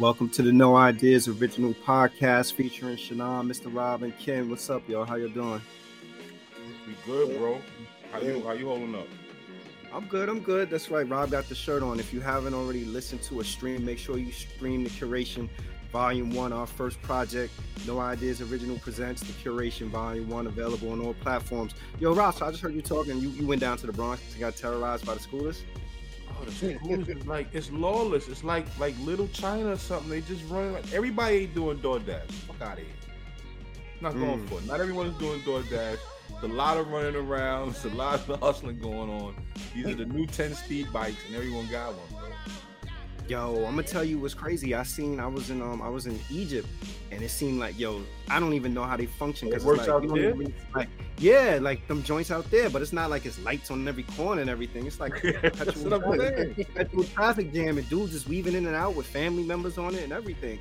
Welcome to the No Ideas original podcast featuring Shannon, Mr. Rob, and Ken. What's up, y'all? How you doing? We good, bro. How you how you holding up? I'm good. I'm good. That's right. Rob got the shirt on. If you haven't already listened to a stream, make sure you stream the Curation Volume One, our first project. No Ideas Original presents the Curation Volume One, available on all platforms. Yo, Rob, so I just heard you talking. You you went down to the Bronx and got terrorized by the schoolers. Oh, the schools is like it's lawless. It's like like little China or something. They just run like everybody ain't doing DoorDash. Fuck out of here. Not going Mm. for it. Not everyone is doing DoorDash. There's a lot of running around. There's a lot of hustling going on. These are the new 10 speed bikes, and everyone got one. Yo, I'm gonna tell you what's crazy. I seen I was in um I was in Egypt, and it seemed like yo I don't even know how they function It because works like, out there? like yeah like them joints out there, but it's not like it's lights on every corner and everything. It's like That's what I'm saying. perpetual traffic jam and dudes just weaving in and out with family members on it and everything.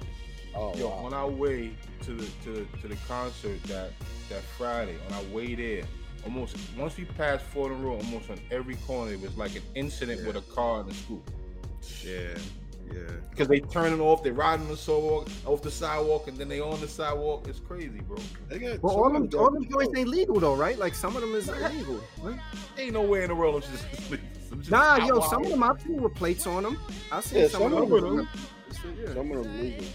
Oh, Yo, wow. on our way to the to the to the concert that that Friday, on our way there, almost once we passed Fordham Road, almost on every corner, it was like an incident with a car and a school. Yeah, yeah. Because they turning off, they riding on the sidewalk, off the sidewalk, and then they on the sidewalk. It's crazy, bro. They got Well, all of them got all them joints ain't legal though, right? Like some of them is illegal. Right? Ain't nowhere in the world I'm just, I'm just Nah, yo, wild. some of them I've seen with plates on them. I seen Yeah, some, some of of them. them. Yeah. Some of them legal.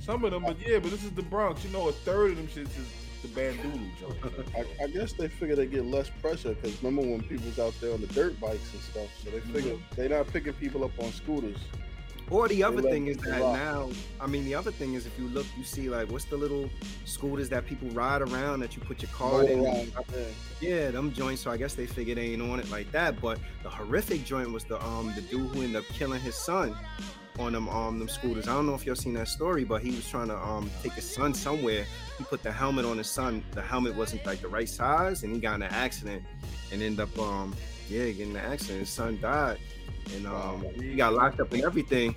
Some of them, but yeah, but this is the Bronx. You know, a third of them shits is the bandulu joint. I, I guess they figure they get less pressure because remember when people's out there on the dirt bikes and stuff, so they figure Mm-hmm. they're not picking people up on scooters. Or the other thing is that now, I mean, the other thing is if you look, you see like what's the little scooters that people ride around that you put your card in. Motorized, yeah. Yeah, them joints. So I guess they figured they ain't on it like that. But the horrific joint was the um the dude who ended up killing his son on them um them scooters. I don't know if y'all seen that story, but he was trying to um take his son somewhere. He put the helmet on his son. The helmet wasn't like the right size, and he got in an accident and ended up um yeah getting in an accident. His son died, and um he got locked up and everything.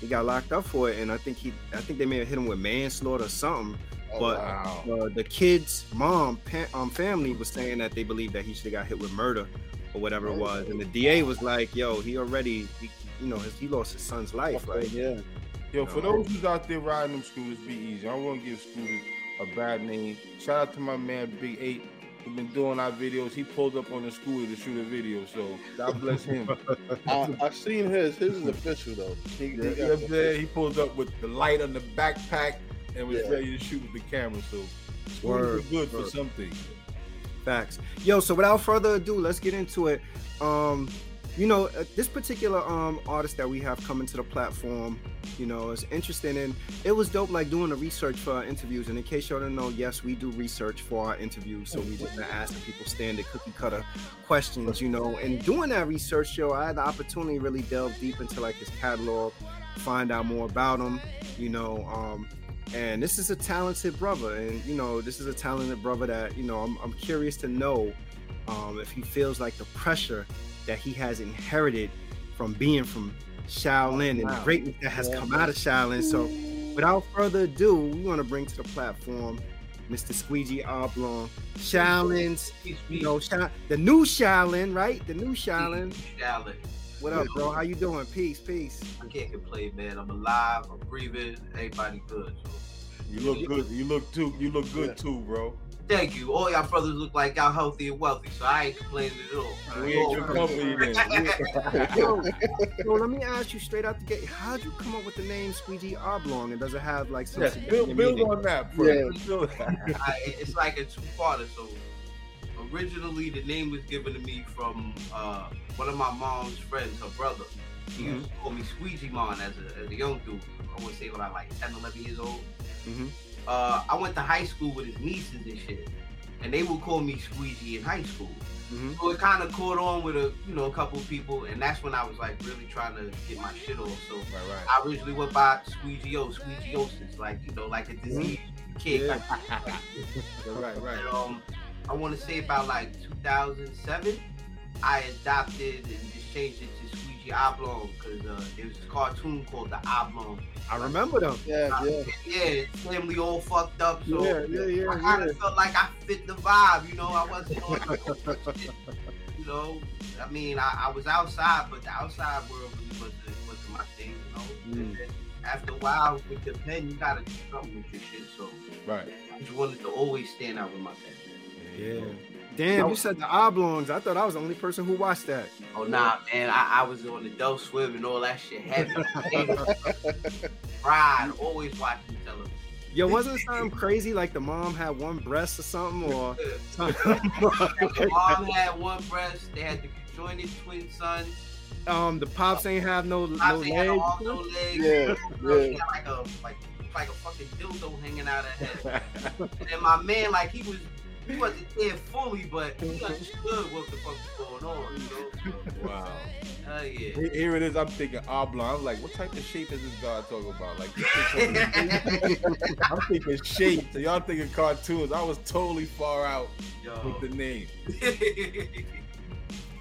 He got locked up for it, and I think he I think they may have hit him with manslaughter or something. Oh, But- wow. Wow. Uh, the kid's mom, pa- um, family was saying that they believe that he should have got hit with murder or whatever it was, and the DA was like, "Yo, he already, he, you know, his, he lost his son's life." Like, yeah. Yo, for those who's out there riding them scooters, be easy. I don't want to give scooters a bad name. Shout out to my man Big Eight. He been doing our videos. He pulled up on the scooter to shoot a video. So God bless him. I, I seen his. His is official though. He, he Yeah, got you know what I'm the saying? He pulled up with the light on the backpack and was Yeah. ready to shoot with the camera. So scooters are good for word. some things. Facts. Yo, so without further ado, let's get into it. Um, you know, uh, this particular um artist that we have coming to the platform, you know, is interesting and it was dope like doing the research for our interviews. And in case y'all don't know, yes, we do research for our interviews. So we just asking people standard cookie cutter questions, you know. And doing that research, yo, I had the opportunity to really delve deep into like his catalog, find out more about him, you know. Um, and this is a talented brother and you know this is a talented brother that you know i'm, I'm curious to know um, if he feels like the pressure that he has inherited from being from shaolin and the greatness that has Yeah. come out of shaolin so without further ado we want to bring to the platform mr Squeegie Oblong shaolin's you know Sha- the new shaolin right the new shaolin Shaolin. what up bro how you doing peace peace I can't complain, man. I'm alive. I'm breathing. Everybody good. You look good. You look too. You look good too, bro. Thank you. All y'all brothers look like y'all healthy and wealthy, so I ain't complaining at all. We ain't your company then. yo, yo, let me ask you straight out the gate. How'd you come up with the name Squeegie Oblong? And does it have like some Yes, significant build, build on that, bro. Yeah. Build- I, it's like a two-parter. So originally, the name was given to me from uh, one of my mom's friends, her brother. He used to call me Squeegee Mon as a, as a young dude. I would say when I was like 10, 11 years old. Mhm. Uh, I went to high school with his nieces and shit, and they would call me Squeezy in high school. Mhm. So it kind of caught on with a you know a couple of people, and that's when I was like really trying to get my shit off. So Right, right. I originally went by Squeegee-O, Squeegee-osis, like you know, like a disease you can't. Yeah. right, right. And, um, I want to say about like 2007, I adopted and just changed it to Squeegie Oblong because uh, there was this cartoon called the Oblong. I remember them. Yeah, yeah. Yeah, it's family all fucked up, so Yeah, yeah, yeah, I kind yeah. of felt like I fit the vibe, you know. I wasn't on the you know. I mean, I, I was outside, but the outside world really wasn't, wasn't my thing, you know. Mm. After a while with the pen, you gotta do something with your shit. So Right. I just wanted to always stand out with my pen. Yeah. Damn, you said the oblongs. I thought I was the only person who watched that. Oh nah, man, I, I was on Adult Swim and all that shit heavy. Ride, always watching television. Yo, wasn't it something crazy like the mom had one breast or something or The mom had one breast. They had the conjoined twin sons. um the pops ain't have no no Pops ain't no legs. arms, no legs. Yeah, yeah. had like a like like a fucking dildo hanging out of her head. And then my man, like he was he wasn't there fully, but he understood what the fuck was going on. You know? wow. Hell yeah. Here- Here it is. I'm thinking oblong. I'm like, what type of shape is this guy talking about? Like, this shit talking- I'm thinking shape. So y'all thinking cartoons. I was totally far out Yo. with the name.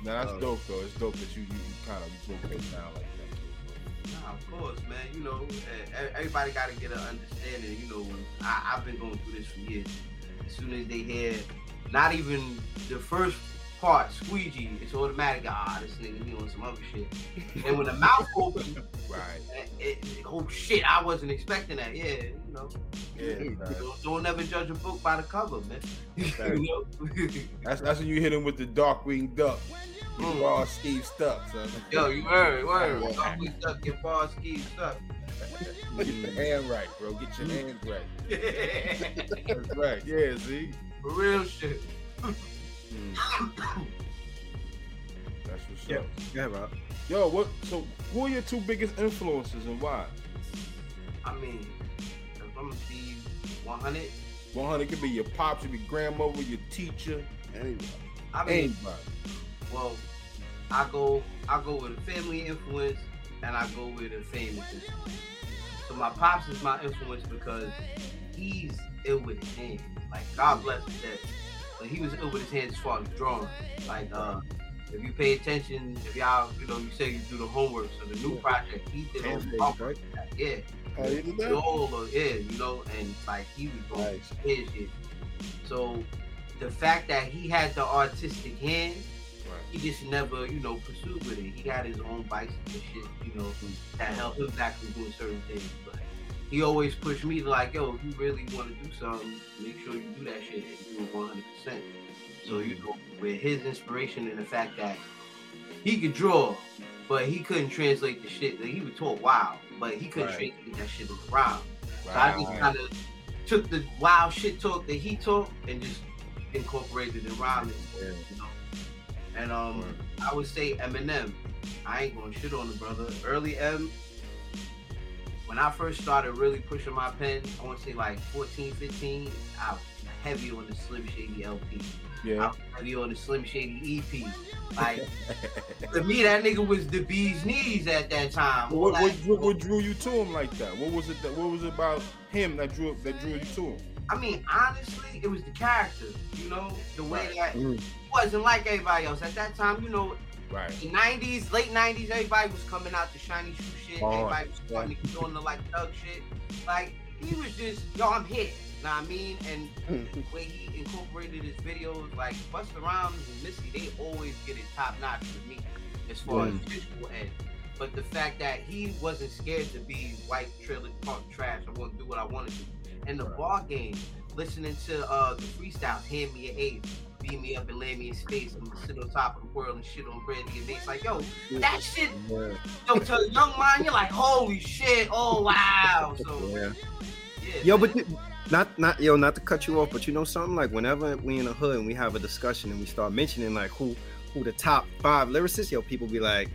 Now that's Oh. dope though. It's dope that you you, you kind of you broke it down like that. Nah, of course, man. You know, everybody got to get an understanding. You know, I, I've been going through this for years. As soon as they hear, not even the first part, squeegee, it's automatic. Ah, this nigga he on some other shit. And when the mouth opens, Right. it, it, oh shit, I wasn't expecting that. Yeah, you know, Yeah. don't, don't never judge a book by the cover, man. You know? That's that's when you hit him with the dark winged duck. Mm. raw Steve stuck, son. Yo, you heard, word. Don't be stuck in bar ski stuff. Get your hand right, bro. Get your hands right. That's right. Yeah, see? For real shit. That's what's Yeah. up. Yeah, Rob. Yo, what so who are your two biggest influences and why? I mean, if I'm gonna be 100, 100 could be your pops, your grandmother, your teacher, Anyway, I mean, anybody. well, I go, I go with a family influence, and I go with a famous influence. So my pops is my influence because he's ill with his hands. Like God bless his dead, but he was ill with his hands as far as drawing. Like uh, if you pay attention, if y'all, you know, you say you do the homework, so the new project, he did all Hands the homework. Yeah, how you did that? all of yeah, you know, and like he was going Nice. his shit. So the fact that he had the artistic hand, Right. He just never, you know, pursued with it. He got his own bikes and shit, you know, that helped him back from doing certain things. But he always pushed me to like, yo, if you really want to do something, make sure you do that shit and do it 100. percent So you know, with his inspiration and the fact that he could draw, but he couldn't translate the shit. Like, he would talk wild, but he couldn't Right. translate that shit around. So I just kind of took the wild shit talk that he talked and just incorporated it around it. Yeah. You know? And um, Word. I would say Eminem. I ain't gonna shit on the brother. Early M. When I first started really pushing my pen, I want to say like 14, 15, I was heavy on the Slim Shady LP. I Yeah. was heavy on the Slim Shady EP. Like to me, that nigga was the bee's knees at that time. what, All what, what, what drew you to him like that? What was it that what was it about him that drew that drew you to him? I mean, honestly, it was the character. You know, the way that Mm. Wasn't like everybody else at that time. You know, Right. the '90s, late '90s, everybody was coming out the shiny shoe shit. Oh, everybody was starting to doing the like thug shit. Like he was just, yo, I'm here. Know what I mean? And the way he incorporated his videos, like Busta Rhymes and Missy, they always get it top notch with me as far as visual end. But the fact that he wasn't scared to be white trailer park trash, I'm gonna do what I want to do. And the Right. ball game, listening to uh the freestyles, hand me an eight, beat me up and land me in space, and sit on top of the world and shit on Brandy and Mase. Like, yo, that shit, Yeah. yo, to a young mind, you're like, holy shit, oh wow. So Yeah. yeah, Yo, man. but you- not not yo, not to cut you off, but you know something like whenever we in the hood and we have a discussion and we start mentioning like who who the top five lyricists, yo, people be like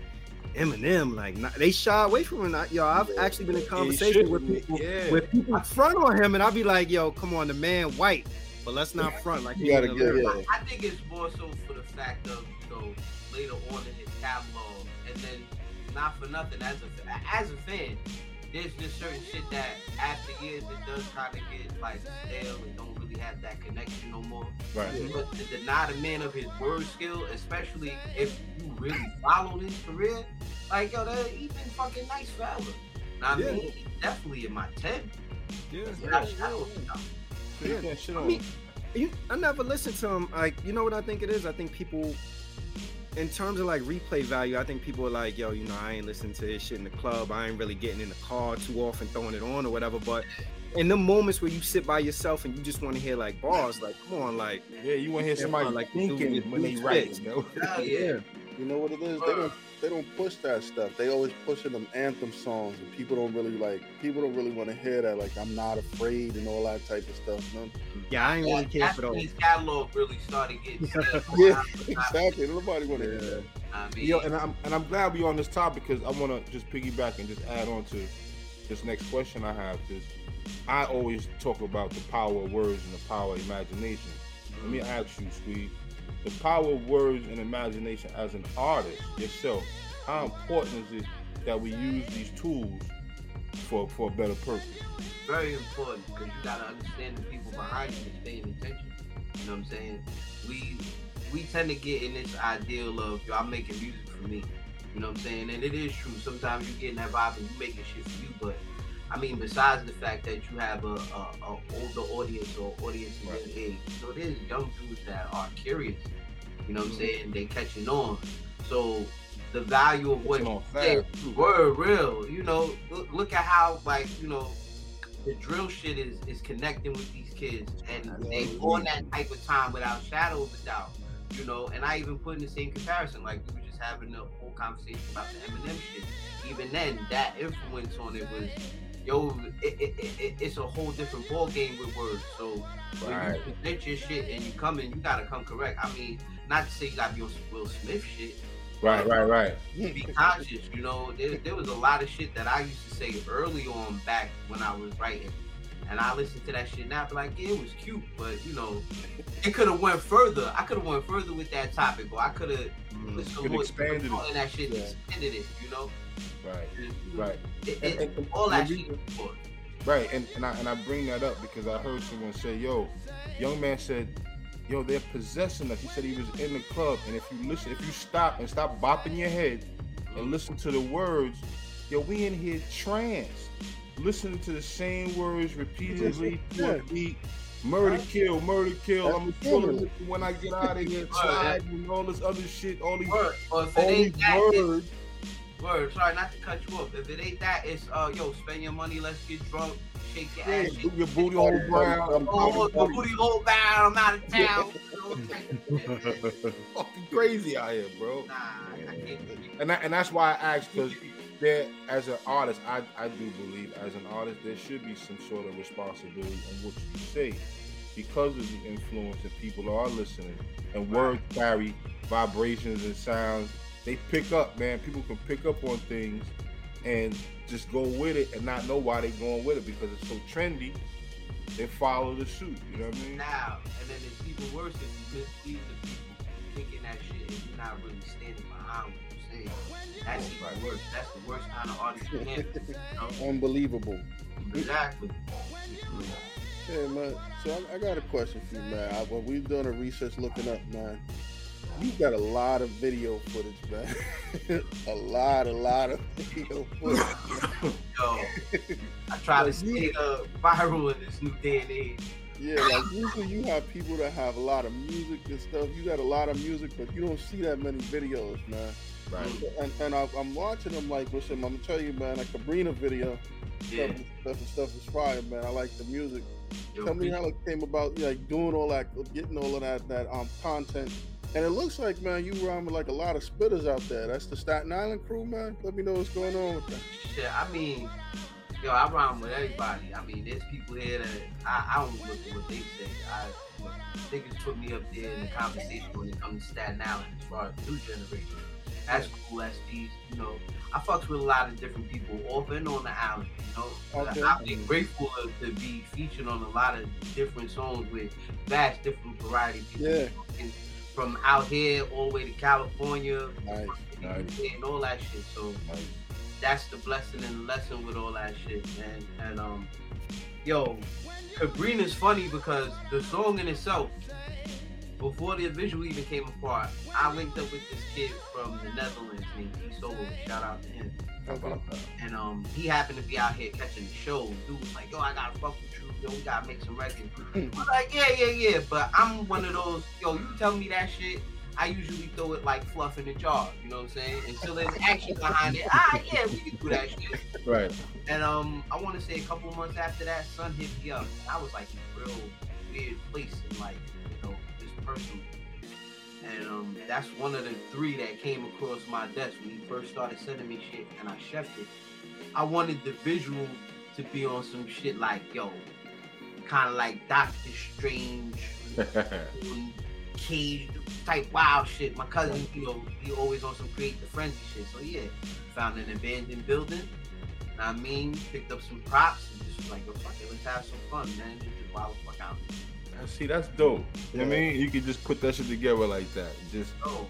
Eminem, like not, they shy away from him. I- Yo, I've actually been in conversation with people Yeah. where people front on him, and I'll be like, yo, come on, the man white, but let's not front like You he gotta ain't get lyricist. yeah. I think it's more so for the fact of you know later on in his catalog, and then not for nothing as a as a fan, there's just certain shit that after years it does kind of get like stale and don't really have that connection no more. Right. But to deny the man of his word skill, especially if you really followed his career, like yo, that he been fucking nice forever. Know what Yeah. I mean, He's definitely in my ten. Yeah, Without a shadow of a doubt. So you can't shit I on mean, you, I never listened to him. Like, you know what I think it is? I think people in terms of like replay value, I think people are like, yo, you know, I ain't listening to this shit in the club. I ain't really getting in the car too often, throwing it on or whatever. But in the moments where you sit by yourself and you just want to hear like bars, like come on, like Yeah, you want to hear somebody like like the thinking when they blue write, spits. you know? Hell yeah. You know what it is? They don't they don't push that stuff. They always pushing them anthem songs, and people don't really like. People don't really want to hear that. Like I'm not afraid and all that type of stuff. No? yeah, I ain't really care for when those. his catalog really started getting set. Yeah, exactly. Nobody want to hear Yeah. that. I mean, Yo, and I'm and I'm glad we're on this topic because I want to just piggyback and just add on to this next question I have because I always talk about the power of words and the power of imagination. Let me ask you, Squeeze, the power of words and imagination as an artist yourself. How important is it that we use these tools for for a better purpose? very important because you gotta understand the people behind you that's paying attention. You know what I'm saying? We we tend to get in this ideal of I'm making music for me. You know what I'm saying? And it is true. Sometimes you get in that vibe and you making shit for you, but I mean, besides the fact that you have a, a, a older audience or audience in Right. age, so there's young dudes that are curious. You know what I'm Mhm. saying? They catching on. So the value of what you on say, fast, too. word real. You know, look, look at how like you know the drill shit is is connecting with these kids, and they on that type of time without shadow of a doubt. You know, and I even put in the same comparison, like we were just having the whole conversation about the Eminem shit. Even then, that influence on it was, yo, it, it, it, it- it's a whole different ball game with words. So when Right. you present your shit and you come in, you gotta come correct. I mean, not to say you gotta be on some Will Smith shit, Right, right, right. be conscious. You know, there, there was a lot of shit that I used to say early on back when I was writing, and I listen to that shit now, be like, yeah, it was cute, but you know, it could have went further. I could have went further with that topic, or I could have Mm. listened Could more expanded it. that shit, Yeah. expanded it. You know, Right, And, right. It, it, and- and- all that shit. Right, and, and I and I bring that up because I heard someone say, "Yo, young man said, yo, they're possessing us." He said he was in the club, and if you listen, if you stop and stop bopping your head and listen to the words, yo, we in here trance, listening to the same words repeatedly to a Yeah. beat. Murder, kill, murder, kill. That's I'm gonna feeling. when I get out of here, slide and all this other shit, all these, Word. Or if it all these that, words. word. Sorry, not to cut you off. If it ain't that, it's uh, yo, spend your money, let's get drunk, shake your Yeah, ass, shake do your booty hole brown. Oh, oh, booty hole down, I'm out of town. Fucking crazy out here, bro. Nah, I can't. and that, and that's why I asked because there, as an artist, I, I do believe as an artist there should be some sort of responsibility in what you say because of the influence that people are listening and words carry vibrations and sounds. They pick up, man. People can pick up on things and just go with it and not know why they're going with it because it's so trendy. They follow the suit. You know what I mean? Now, and then it's even worse if you mislead the people thinking that shit and you're not really standing behind what you're saying. That's even worse. That's the worst kind of artist you can. You know? Unbelievable. Exactly. Yeah, man. So I, I got a question for you, man. I, when we've done a research looking up, man, you got a lot of video footage, man. a lot, a lot of video footage. Yo, I try to stay uh, viral in this new day and age. Yeah, like usually you have people that have a lot of music and stuff. You got a lot of music, but you don't see that many videos, man. Right. And, and I, I'm watching them like, listen, I'm gonna tell you, man, a Cabrina video, Yeah. stuff, stuff, stuff is fire, man. I like the music. Yo, Tell me how it came about, like doing all that, getting all of that, that um content. And it looks like, man, you with like a lot of spitters out there. That's the Staten Island crew, man. Let me know what's going on with that. Shit, I mean, yo, I rhyme with everybody. I mean, there's people here that I, I don't look at what they say. I niggas put me up there in the conversation when it comes to Staten Island as far as new generation. That's cool, SPs, you know. I fucks with a lot of different people off and on the island, you know. Okay. I've been grateful to, to be featured on a lot of different songs with vast different variety of people. Yeah. And From out here all the way to California, Nice. Nice. and all that shit. So Nice. that's the blessing and the lesson with all that shit, man. And um, yo, Cabrina's funny because the song in itself, before the visual even came apart, I linked up with this kid from the Netherlands named P Solo. Shout out to him. That? And um, he happened to be out here catching the show. Dude was like, "Yo, I gotta fuck with you. Yo, we gotta make some records." I'm like, "Yeah, yeah, yeah." But I'm one of those. Yo, you tell me that shit. I usually throw it like fluff in the jar. You know what I'm saying? Until there's action behind it. Ah, yeah, we can do that shit. Right. And um, I want to say a couple months after that, Sun hit me up. I was like in a real weird place in like you know this person. And um, that's one of the three that came across my desk when he first started sending me shit, and I chefed it. I wanted the visual to be on some shit like yo, kind of like Doctor Strange, cage type wild shit. My cousin, you know, he always on some create the frenzy shit. So yeah, found an abandoned building. I mean, picked up some props and just was like, yo, fuck it, let's have some fun, man. Just wild the fuck out. See, that's dope. You know what I mean? You can just put that shit together like that. Just Oh,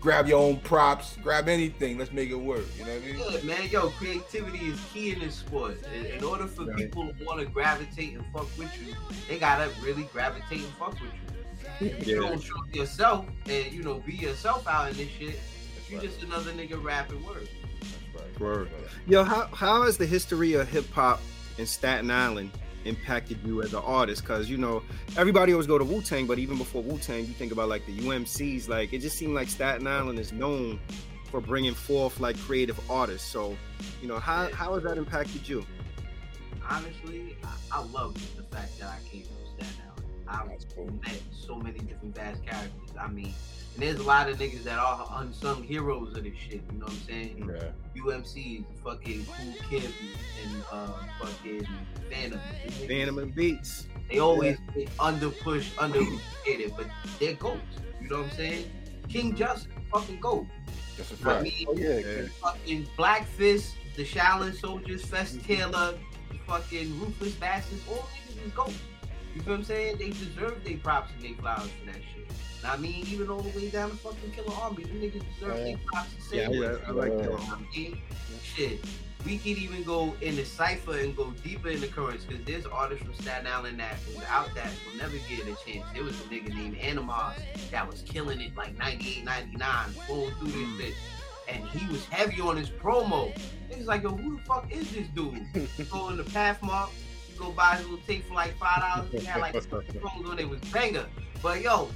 grab your own props, grab anything. Let's make it work. You know what I mean? good, man. Yo, creativity is key in this sport. In, in order for Right. people to want to gravitate and fuck with you, they gotta really gravitate and fuck with you. If you don't show yourself and you know be yourself out in this shit, That's you right. just another nigga rapping words. That's right. Word. Right. Yo, how how has the history of hip hop in Staten Island impacted you as an artist? Because you know everybody always go to Wu Tang, but even before Wu Tang, you think about like the UMCs. Like it just seemed like Staten Island is known for bringing forth like creative artists. So, you know, how Yeah. how has that impacted you? Honestly, I, I love the fact that I came from Staten Island. I've cool. met so many different vast characters. I mean, and there's a lot of niggas that are unsung heroes of this shit. You know what I'm saying? Yeah. UMCs, fucking Kool Kim and uh, fucking Phantom. These Phantom and Beats. They always get under pushed, under appreciated, but they're goats. You know what I'm saying? King Justin, fucking goat. That's a I fact. mean, Oh yeah, Yeah. fucking Black Fist, the Shaolin Soldiers, Fes Taylor, fucking Ruthless Bastards, all niggas is goats. You feel what I'm saying? They deserve their props and their flowers for that shit. Now, I mean, even all the way down to fucking Killarmy, them niggas deserve Yeah. their props the Yeah, same way. yeah, I like Yeah. that. You know what I mean? Shit. We could even go in the cipher and go deeper in the currents because there's artists from Staten Island that was out that will never get a chance. There was a nigga named Animas that was killing it like 98, 99, flowing through Mm. this bitch. And he was heavy on his promo. Niggas like, yo, who the fuck is this dude? You go in the Pathmark, you go buy his little tape for like five dollars. He had like promos on it was banger. But yo,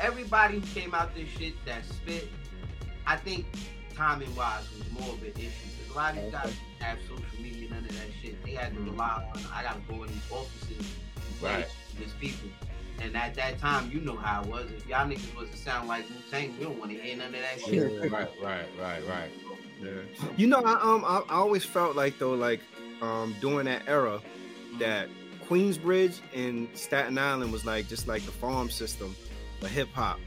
everybody who came out this shit that spit, I think timing wise was more of an issue. Because a lot of these guys have social media, none of that shit. They had to rely on I gotta go in these offices and Right. these people. And at that time, you know how it was. If y'all niggas was to sound like Wu Tang, we don't want to hear none of that shit. Right, right, right, right. Yeah. You know, I um I, I always felt like though, like um during that era, that Queensbridge and Staten Island was like just like the farm system for hip hop.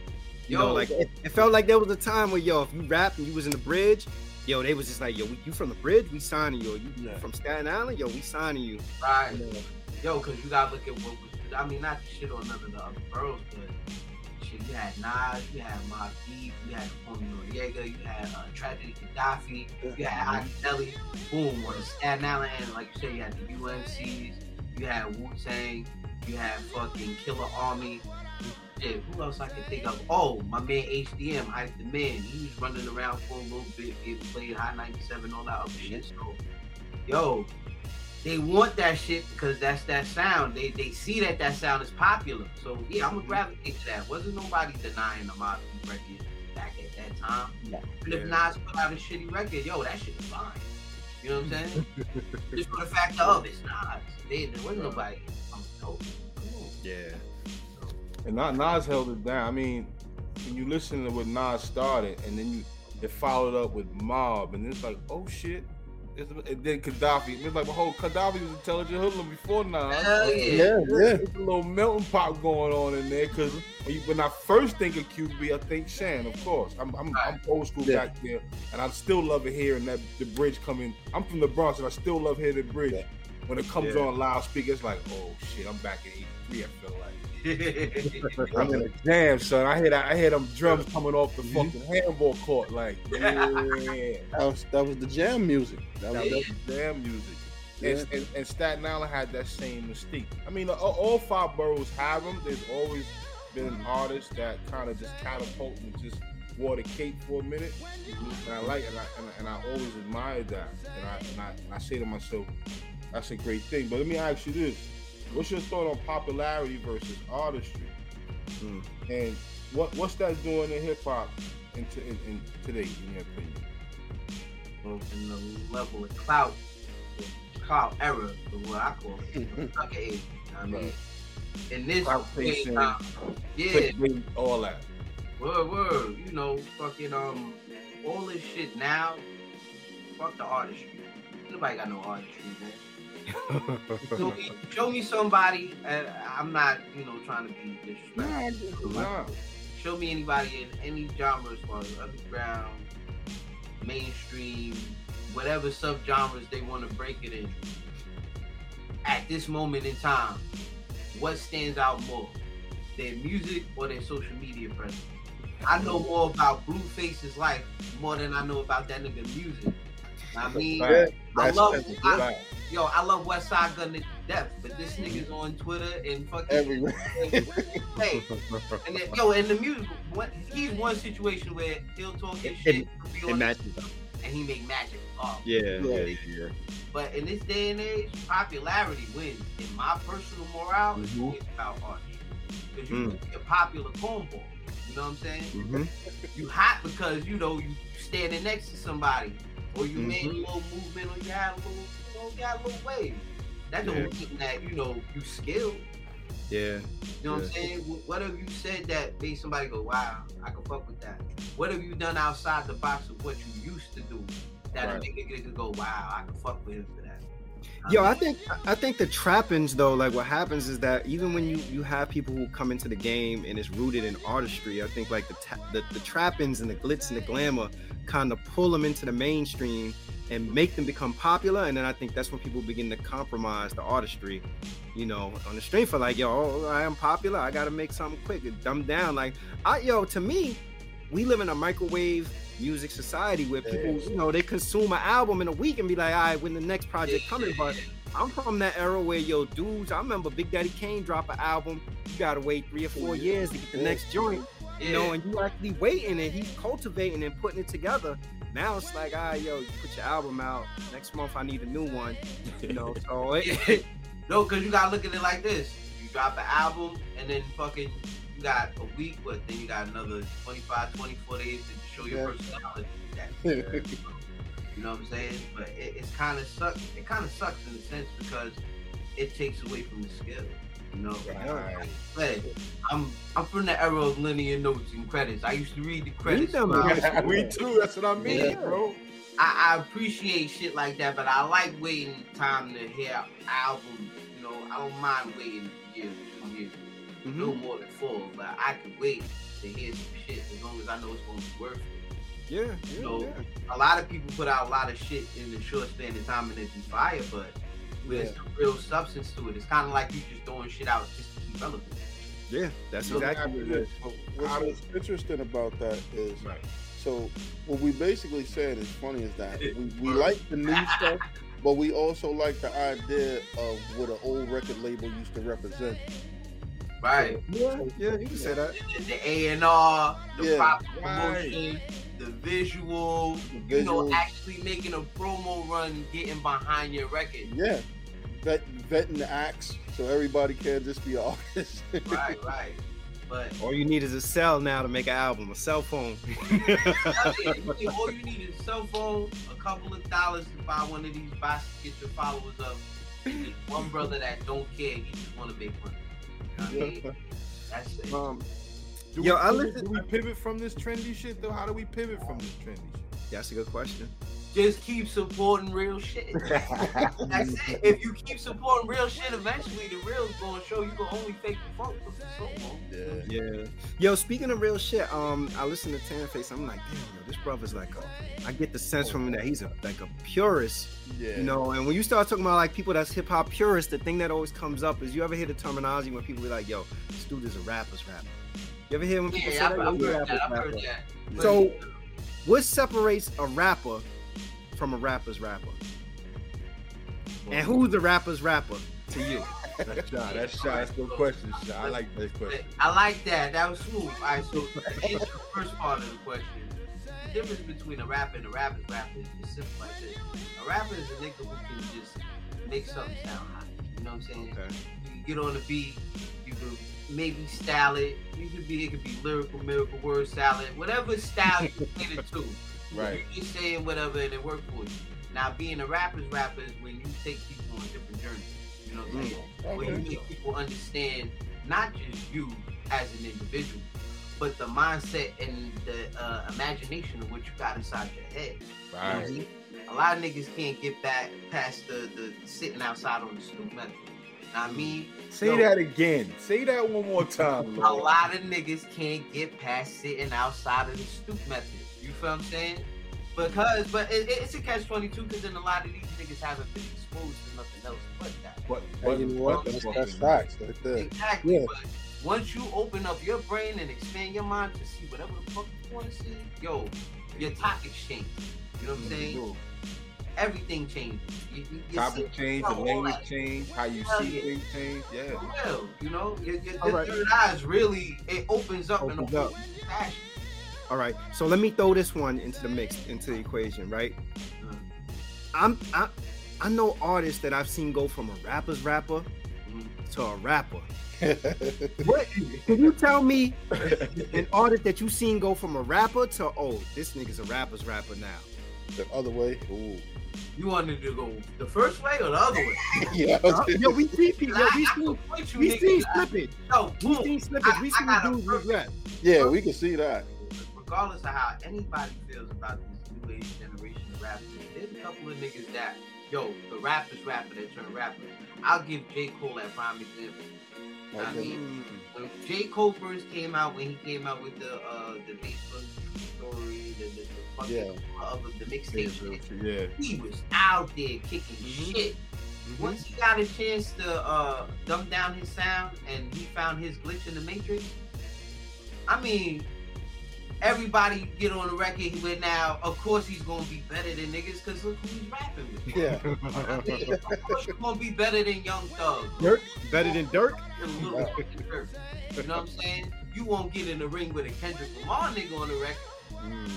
You know, like it, it felt like there was a time where yo, if you rap and you was in the bridge, yo, they was just like, yo, we, you from the bridge, we signing you. You Yeah. from Staten Island, yo, we signing you. Right. You know, Yo, cause you gotta look at what was. I mean, not to shit on none of the other girls, but shit, you had Nas, you had Mobb Deep, you had Tony Noreaga, you had uh, Tragedy Khadafi, you had Hot Nelly. Boom, on the Staten Island end, like you said, you had the UMCs, you had Wu Tang, you had fucking Killer Army. Shit, who else I can think of? Oh, my man HDM, Hype the Man. He was running around for a little bit, getting played High 97, all that other shit. So, yo, they want that shit because that's that sound. They they see that that sound is popular. So yeah, I'm gonna mm-hmm. gravitate to that. Wasn't nobody denying the modern record back at that time. Yeah. Even if Yeah. Nas put out a shitty record, yo, that shit is fine. You know what I'm saying? Just for the fact of it's Nas. They, there wasn't nobody. I'm dope. Come yeah. And not Nas held it down. I mean, when you listen to what Nas started, and then you it followed up with Mob, and it's like, oh shit. It's, and then Khadafi. It's like, well, Khadafi was intelligent hoodlum before Nas. Hell yeah. yeah, yeah. There's a little melting pot going on in there because when, when I first think of QB, I think Shan, of course. I'm, I'm, I'm old school Yeah. back there, and I still love it hearing that the bridge coming. I'm from the Bronx, and I still love hearing the bridge Yeah. when it comes Yeah. on loudspeaker. It's like, oh shit, I'm back in '83. I feel like. Yeah. I'm in a jam, son. I hear that. I hear them drums coming off the Mhm. fucking handball court. Like, yeah, That was that was the jam music. That was, that was jam music. And, and, and Staten Island had that same mystique. I mean, all, five boroughs have them. There's always been an artist that kind of just catapult and just wore the cape for a minute. And I like it, and I, and, I- and I always admired that. And I, and I and I say to myself, that's a great thing. But let me ask you this: What's your thought on popularity versus artistry? Mm. And what what's that doing in hip hop in, t- in, in today, in your opinion? Well, in the level of clout, clout era, the what I call it, sucker age. You know what I mean? In this day chasing, yeah, all that. word, word, you know, fucking um, all this shit now. Fuck the artistry. Nobody got no artistry, man. Show me, show me somebody. And I'm not, you know, trying to be disrespectful. Nah, Show me anybody in any genre as far as underground, mainstream, whatever subgenres they want to break it in. At this moment in time, what stands out more? Their music or their social media presence? I know more about Blueface's life more than I know about that nigga music. I mean, Fact. I love, I, yo, I love Westside Gunn to death, but this nigga's on Twitter and fucking Everywhere. Hey, and then, yo, and the music, what, he's one situation where he'll talk his shit, It- be It on- matches up. and he make magic. Oh, Yeah, Yeah. yeah, yeah. but in this day and age, popularity wins. In my personal morale, it's Mhm. always about art. Because you Mm. can be a popular cornball. You know what I'm saying? hmm You hot because you know you standing next to somebody, or you made a Mhm. little movement, or you had a little, you know, you got a little wave. That Yeah. don't mean that you know you skilled. Yeah. You know what I'm saying? What have you said that made somebody go, wow, I can fuck with that? What have you done outside the box of what you used to do that Right. a nigga go, wow, I can fuck with him for? Yo, I think I think the trappings though, like what happens is that even when you you have people who come into the game and it's rooted in artistry, I think like the ta- the, the trappings and the glitz and the glamour kind of pull them into the mainstream and make them become popular, and then I think that's when people begin to compromise the artistry, you know, on the strength for like, yo, I am popular, I got to make something quick, dumb down. Like, I yo, to me, we live in a microwave music society where people, you know, they consume an album in a week and be like, all right, when the next project coming, but I'm from that era where yo dudes. I remember Big Daddy Kane drop an album. You gotta wait three or four years to get the next joint. You know, and you actually waiting and he's cultivating and putting it together. Now it's like, ah, yo, you put your album out. Next month I need a new one. You know, so it, No, because you gotta look at it like this. You drop an album and then fucking got a week, but then you got another 25, 24 days to show your Yeah. personality. You know what I'm saying? But it, it's kind of sucks. It kind of sucks in a sense because it takes away from the skill. You know, Right. Hey, I'm I'm from the era of liner notes and credits. I used to read the credits. them, when I was man. we too. That's what I mean, Yeah. bro. I, I appreciate shit like that, but I like waiting time to hear albums. You know, I don't mind waiting a year, two years, Mhm. no more than four, but I can wait to hear some shit as long as I know it's going to be worth it. yeah, yeah, So- yeah. A lot of people put out a lot of shit in a short span of time and it be fire, but there's Yeah. some real substance to it. It's kind of like you just throwing shit out just to keep relevant. Yeah, that's Look exactly after what it is. What's, How what's interesting about that is Right. so what we basically said is funny is that we, we like the new stuff, but we also like the idea of what an old record label used to represent. Right. Yeah, yeah, you can say that. The- The A and R, the Yeah. proper Right. promotion, the visual, The you know, actually making a promo run, getting behind your record. Yeah, vet, vetting the acts so everybody can just be artists. Right, right. But All you need is a cell now to make an album, a cell phone. that's it. You think all you need is a cell phone, a couple of dollars to buy one of these boxes, get your followers up. One brother that don't care, he just want to make money. You know what I mean? That's it. um, Do Yo, we, I listen- Do we pivot from this trendy shit though? How do we pivot from this trendy shit? that's a good question. Just keep supporting real shit. That's it. If you keep supporting real shit, eventually the real's gonna show you can only fake the funk for so long. yeah. Yeah. Yo, speaking of real shit, um, I listen to Tan Face. I'm like, damn, yo, this brother's like a. I get the sense from him that he's a like a purist, Yeah. you know. And when you start talking about like people that's hip hop purists, the thing that always comes up is you ever hear the terminology when people be like, yo, this dude is a rapper's rapper. You ever hear when people Yeah, say I've, that? I've Yo, he's a heard that. I've heard that. So- What separates a rapper from a rapper's rapper? And who's the rapper's rapper to you? That's shot. That's shot. That's good question, shot. I like that but question. I like that. That was smooth. All right, so to answer the first part of the question. The difference between a rapper and a rapper's rapper is just simple like this. A rapper is a nigga who can just make something sound hot. You know what I'm saying? Okay. You can get on the beat, you could maybe style it. You could be it could be lyrical, miracle, word salad, whatever style you get it to. Right. You just saying whatever and it work for you. Now being a rapper's rapper is when you take people on different journeys. You know what I'm saying? When you make people understand not just you as an individual, but the mindset and the uh, imagination of what you got inside your head. You know Right. A lot of niggas can't get back past the, the sitting outside on the stoop method. I mean, Say Yo. that again. Say that one more time, a lot of niggas can't get past sitting outside of the stoop method. You feel what I'm saying? Because, but it, it- it's a catch 22 because then a lot of these niggas haven't been exposed to nothing else but that. But, Hey, you know what? That's, that's facts right there. Exactly. Yeah. But once you open up your brain and expand your mind to see whatever the fuck you want to see, yo, your topics change. You know what I'm mm-hmm. saying? Everything changes. You, you, Topic change, the language change, how you Hell see yeah. things change. Yeah. For real, you know, your, your, your right. third eyes really it opens up in a whole fashion. All right, so let me throw this one into the mix, into the equation, right? I'm I, I know artists that I've seen go from a rapper's rapper to a rapper. What can you tell me an artist that you seen go from a rapper to oh this nigga's a rapper's rapper now? the other way. Ooh. You wanted to go the first way or the other way? Yeah. Uh, yo, we see people, yo, we I seen can point you we niggas seen out. slippage, Yo, we boom. seen slippage, we I- I seen dudes regret. Yeah, we can see that. Regardless of how anybody feels about this new age generation of rappers, there's a couple of niggas that, yo, the rappers rapper that turn rapper. I'll give J. Cole that prime example. I mean, when J. Cole first came out, when he came out with the uh the Facebook story, the the, the fucking Yeah. of the mixtape shit, yeah. he was out there kicking Mhm. shit. Once he got a chance to uh, dumb down his sound and he found his glitch in the matrix, I mean, everybody get on the record with now. Of course, he's gonna be better than niggas because look who he's rapping with. Yeah. I mean, of course, you're gonna be better than Young Thug. Durk better than Durk. Lil fucking You know what I'm saying? You won't get in the ring with a Kendrick Lamar nigga on the record. Mm.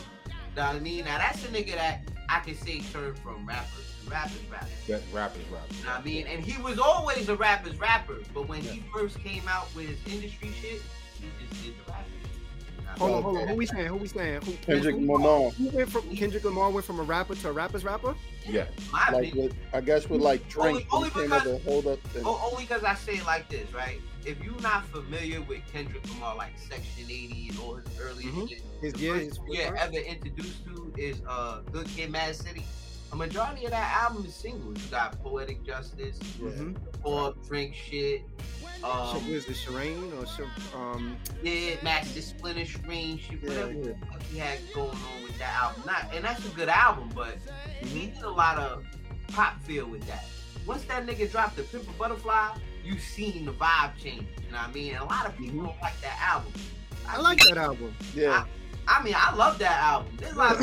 Know what I mean? Now that's a nigga that I can say turned from rappers to rappers rappers. That rappers rap. You know what I mean? And he was always a rapper's rapper, but when he first came out with his industry shit, he just did the rapper Hold on, hold on. Who we saying? Who we saying? Who, Kendrick who, Lamar. who went from Kendrick Lamar went from a rapper to a rapper's rapper? Yeah. My Like with, I guess with like Only- Drake, only he came because- hold up. And, o- only because I say it like this, right? If you're not familiar with Kendrick Lamar, like Section 80 and all his earlier Mhm. shit, His the yeah, first his you're ever introduced to is uh Good Kid, Mad City. A majority of that album is singles. You got Poetic Justice, Mhm. Pour Drink Shit, Sh- um, what is it, Shireen or Sh- um? yeah, Master Splinter Screen, shit, Yeah, whatever yeah. the fuck he had going on with that album. Not, and that's a good album, but he Mhm. did a lot of pop feel with that. Once that nigga dropped the Pimp a Butterfly, you seen the vibe change. You know what I mean? And a lot of people Mhm. don't like that album. I like that album. yeah. I mean, I love that album. There's a lot of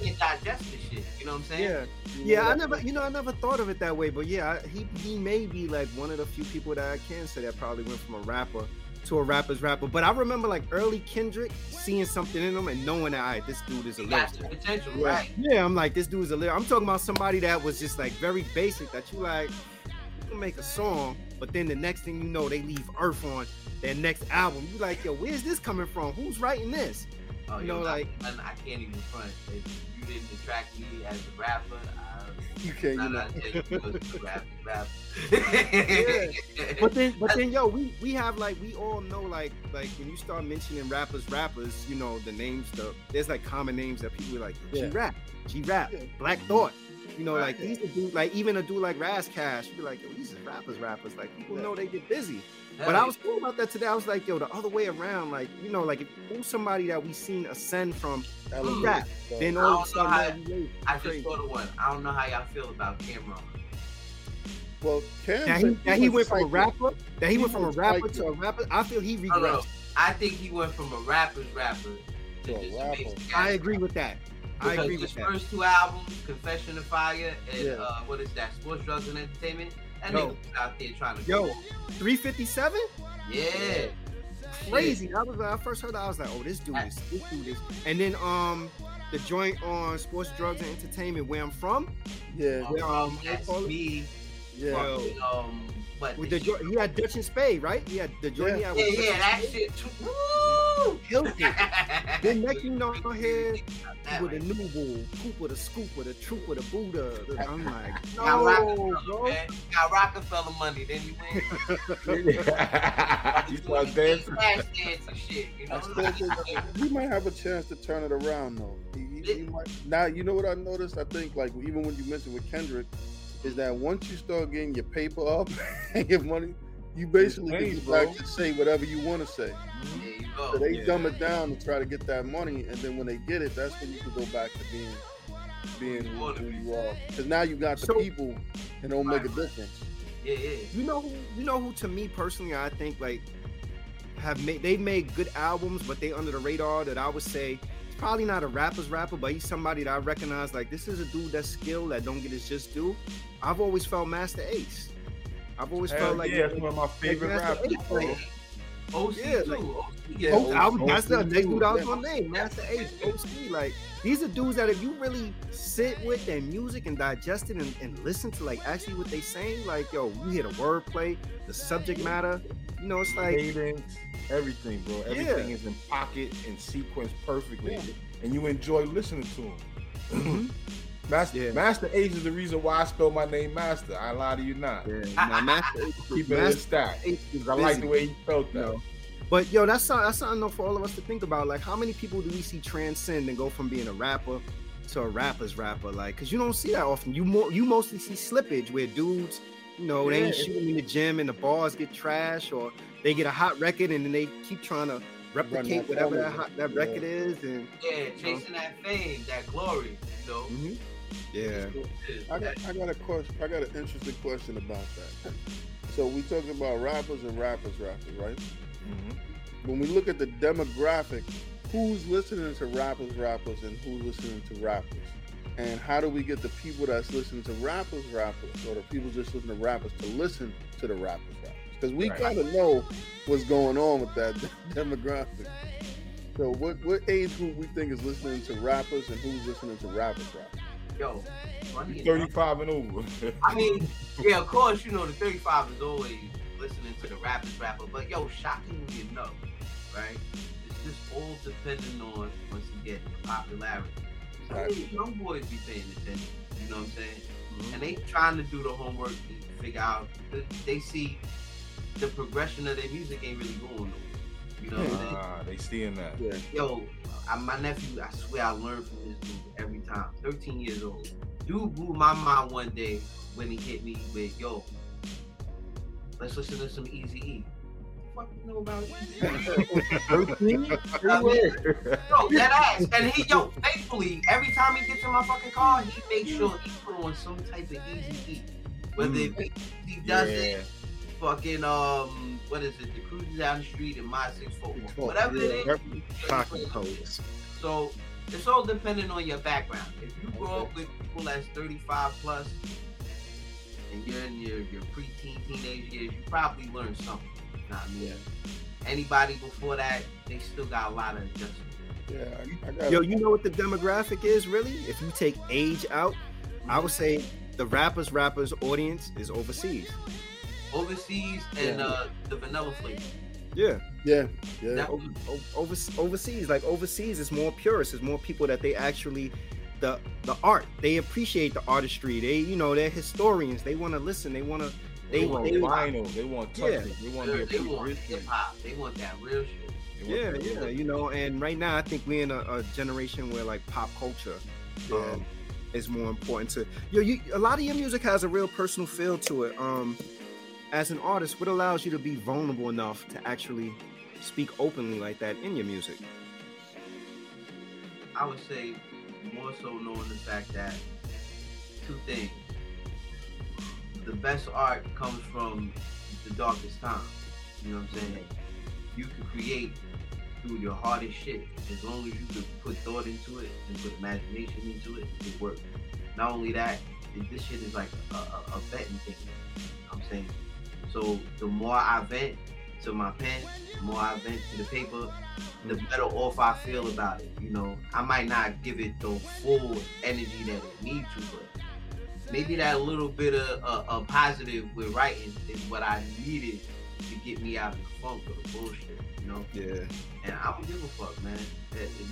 can't digest the shit. You know what I'm saying? Yeah, yeah. I never, you know, I never thought of it that way. But yeah, I- he he may be like one of the few people that I can say that probably went from a rapper to a rapper's rapper. But I remember like early Kendrick seeing something in him and knowing that all right, this dude is a He lyric. potential, Yeah. right? Yeah, I'm like this dude's a lyric. I'm talking about somebody that was just like very basic. That you like, you can make a song, but then the next thing you know, they leave Earth on their next album. You like, yo, where's this coming from? Who's writing this? Oh, You yo, know, I- like- man, I can't even front. If you didn't attract me as a rapper, I, You can't, you know. not you was a rapper, rapper. But then, but then, yo, we we have like we all know like like when you start mentioning rappers, rappers, you know the names. The there's like common names that people are like G Yeah. Rap, G Rap, Yeah. Black Thought. You know, Right. like these are dude, like even a dude like Ras Kass, you be like, yo, these are rappers, rappers. Like people Yeah. know they get busy. Hell But I was cool about that today. I was like, yo, the other way around. Like, you know, like if who's somebody that we seen ascend from Elevate, rap, so- then I all of a don't know sudden how- now we wait. I just Crazy. thought of one. I don't know how y'all feel about Cam'ron. well, Cam Now he, said now he went from a rapper. That he He went from a rapper psychic. to a rapper. I feel he I regressed. I think he went from a rapper's rapper to To a just rapper. I agree with that. I Because agree his with that. first two albums, Confession of Fire and Yeah. uh, what is that? Sports, Drugs, and Entertainment. That Yo. nigga was out there trying to Yo. 357? Yeah. Crazy. That was when I first heard that. I was like, oh, this dude is this dude is. And then um the joint on sports, drugs, and entertainment, where I'm from. Yeah, Um, Yeah, um, that's me. yeah. Yo. fucking, Um, But With the the he had Dutch and Spade, right? He had the joint. he had yeah, yeah, that shit too. Woo! Killed it. Then next you know here That with a right. new bull, Cooper the Scooper, the Trooper, the Buddha. the- I'm like, Got no, Rockefeller, bro. man. Got Rockefeller money, then you win. you start dancing. Flash dance and shit, you know? Still he might have a chance to turn it around though. He, he, he might, now you know what I noticed. I think like even when you mentioned with Kendrick, is that once you start getting your paper up and your money, you basically Hey, can bro. back to say whatever you want to say. So they Yeah. dumb it down to try to get that money, and then when they get it, that's when you can go back to being being who who you are. Because now you got the So- people, and it'll make a difference. Yeah, yeah. You know who? You know who? To me personally, I think like have made they've made good albums, but they under the radar. That I would say he's probably not a rapper's rapper, but he's somebody that I recognize. Like this is a dude that's skilled that don't get his just due. I've always felt Masta Ace. I've always Hell felt like yeah, that's one of my favorite Master rappers, Ace, like, OC Yeah, too. like- OC, Oh, yeah. I was, O- that's the next dude I was yeah. gonna name, Masta Ace, OC. Like these are dudes that if you really sit with their music and digest it and, and listen to like actually what they saying, like yo, you hear the wordplay, the subject matter. You know, it's like cadence, everything, bro. Everything is in pocket and sequenced perfectly, and you enjoy listening to him. Mhm. Master, Yeah. Masta Ace is the reason why I spell my name Master. I lie to you not. Yeah, nah, Masta Ace, Keep it in Master stack. Ace is Because I like the way he felt you that. know. But yo, that's something, that's something for all of us to think about. Like, how many people do we see transcend and go from being a rapper to a rapper's rapper? Like, cause you don't see that often. You more you mostly see slippage where dudes, you know, they ain't shooting in the gym and the bars get trash, or they get a hot record and then they keep trying to replicate that whatever that hot, that Yeah. record is. And Yeah, chasing that fame, that glory, you know? Mhm. yeah, I got, I got a question. I got an interesting question about that. So we talking about rappers and rappers, rappers, right? Mhm. When we look at the demographic, who's listening to rappers, rappers, and who's listening to rappers? And how do we get the people that's listening to rappers, rappers, or the people just listening to rappers to listen to the rappers, rappers? Because we Right. kind of know what's going on with that demographic. So what what age group we think is listening to rappers and who's listening to rappers, rappers? Yo, funny You enough, 35 and over. I mean, yeah, of course, you know, the 35 is always listening to the rappers rapper, but yo, shockingly enough, right? It's just all depending on, once again, the popularity. Some these young boys be paying attention, you know what I'm saying? And they trying to do the homework to figure out, they see the progression of their music ain't really going nowhere. You know what I'm saying? Ah, they seeing that. Yeah. Yo, I, my nephew, I swear I learned from this dude every time. 13 years old. Dude blew my mind one day when he hit me with, yo, let's listen to some Easy E. What the fuck you know about Eazy? I mean, yo, that ass. And he, yo, thankfully, every time he gets in my fucking car, he makes sure he put on some type of Easy E. Whether it be he does it, fucking, um, what is it, the cruises down the street in my 644. Whatever it is. pocket codes. So it's all dependent on your background. If you grow up with people that's 35 plus and you're in your, your preteen, teenage years, you probably learned something. Not me. Anybody before that, they still got a lot of adjustment. Yeah, I, I got Yo, you know what the demographic is really? If you take age out, I would say the rappers rappers audience is overseas. Overseas and Yeah. uh, the vanilla flavor. Yeah. yeah, yeah. That- O- o- over, overseas like overseas is more purists it's more people that they actually the the art they appreciate the artistry they you know they're historians they want to listen they want to They, they, want they vinyl. They want touch Yeah. it. They want They, to be want hip hop. They want that real shit. yeah yeah you know and right now i think we're in a, a generation where like pop culture um is more important to yo you a lot of your music has a real personal feel to it um as an artist what allows you to be vulnerable enough to actually speak openly like that in your music I would say more so knowing the fact that two things. The best art comes from the darkest time. You know what I'm saying? You can create through your hardest shit as long as you can put thought into it and put imagination into it. It works. Not only that, this shit is like a, a, a betting thing. You know I'm saying. So the more I vent to my pen, the more I vent to the paper, the better off I feel about it. You know, I might not give it the full energy that it needs to, but maybe that little bit of uh, a positive with writing is what I needed to get me out of the funk of the bullshit, you know. Yeah. And I don't give a fuck, man.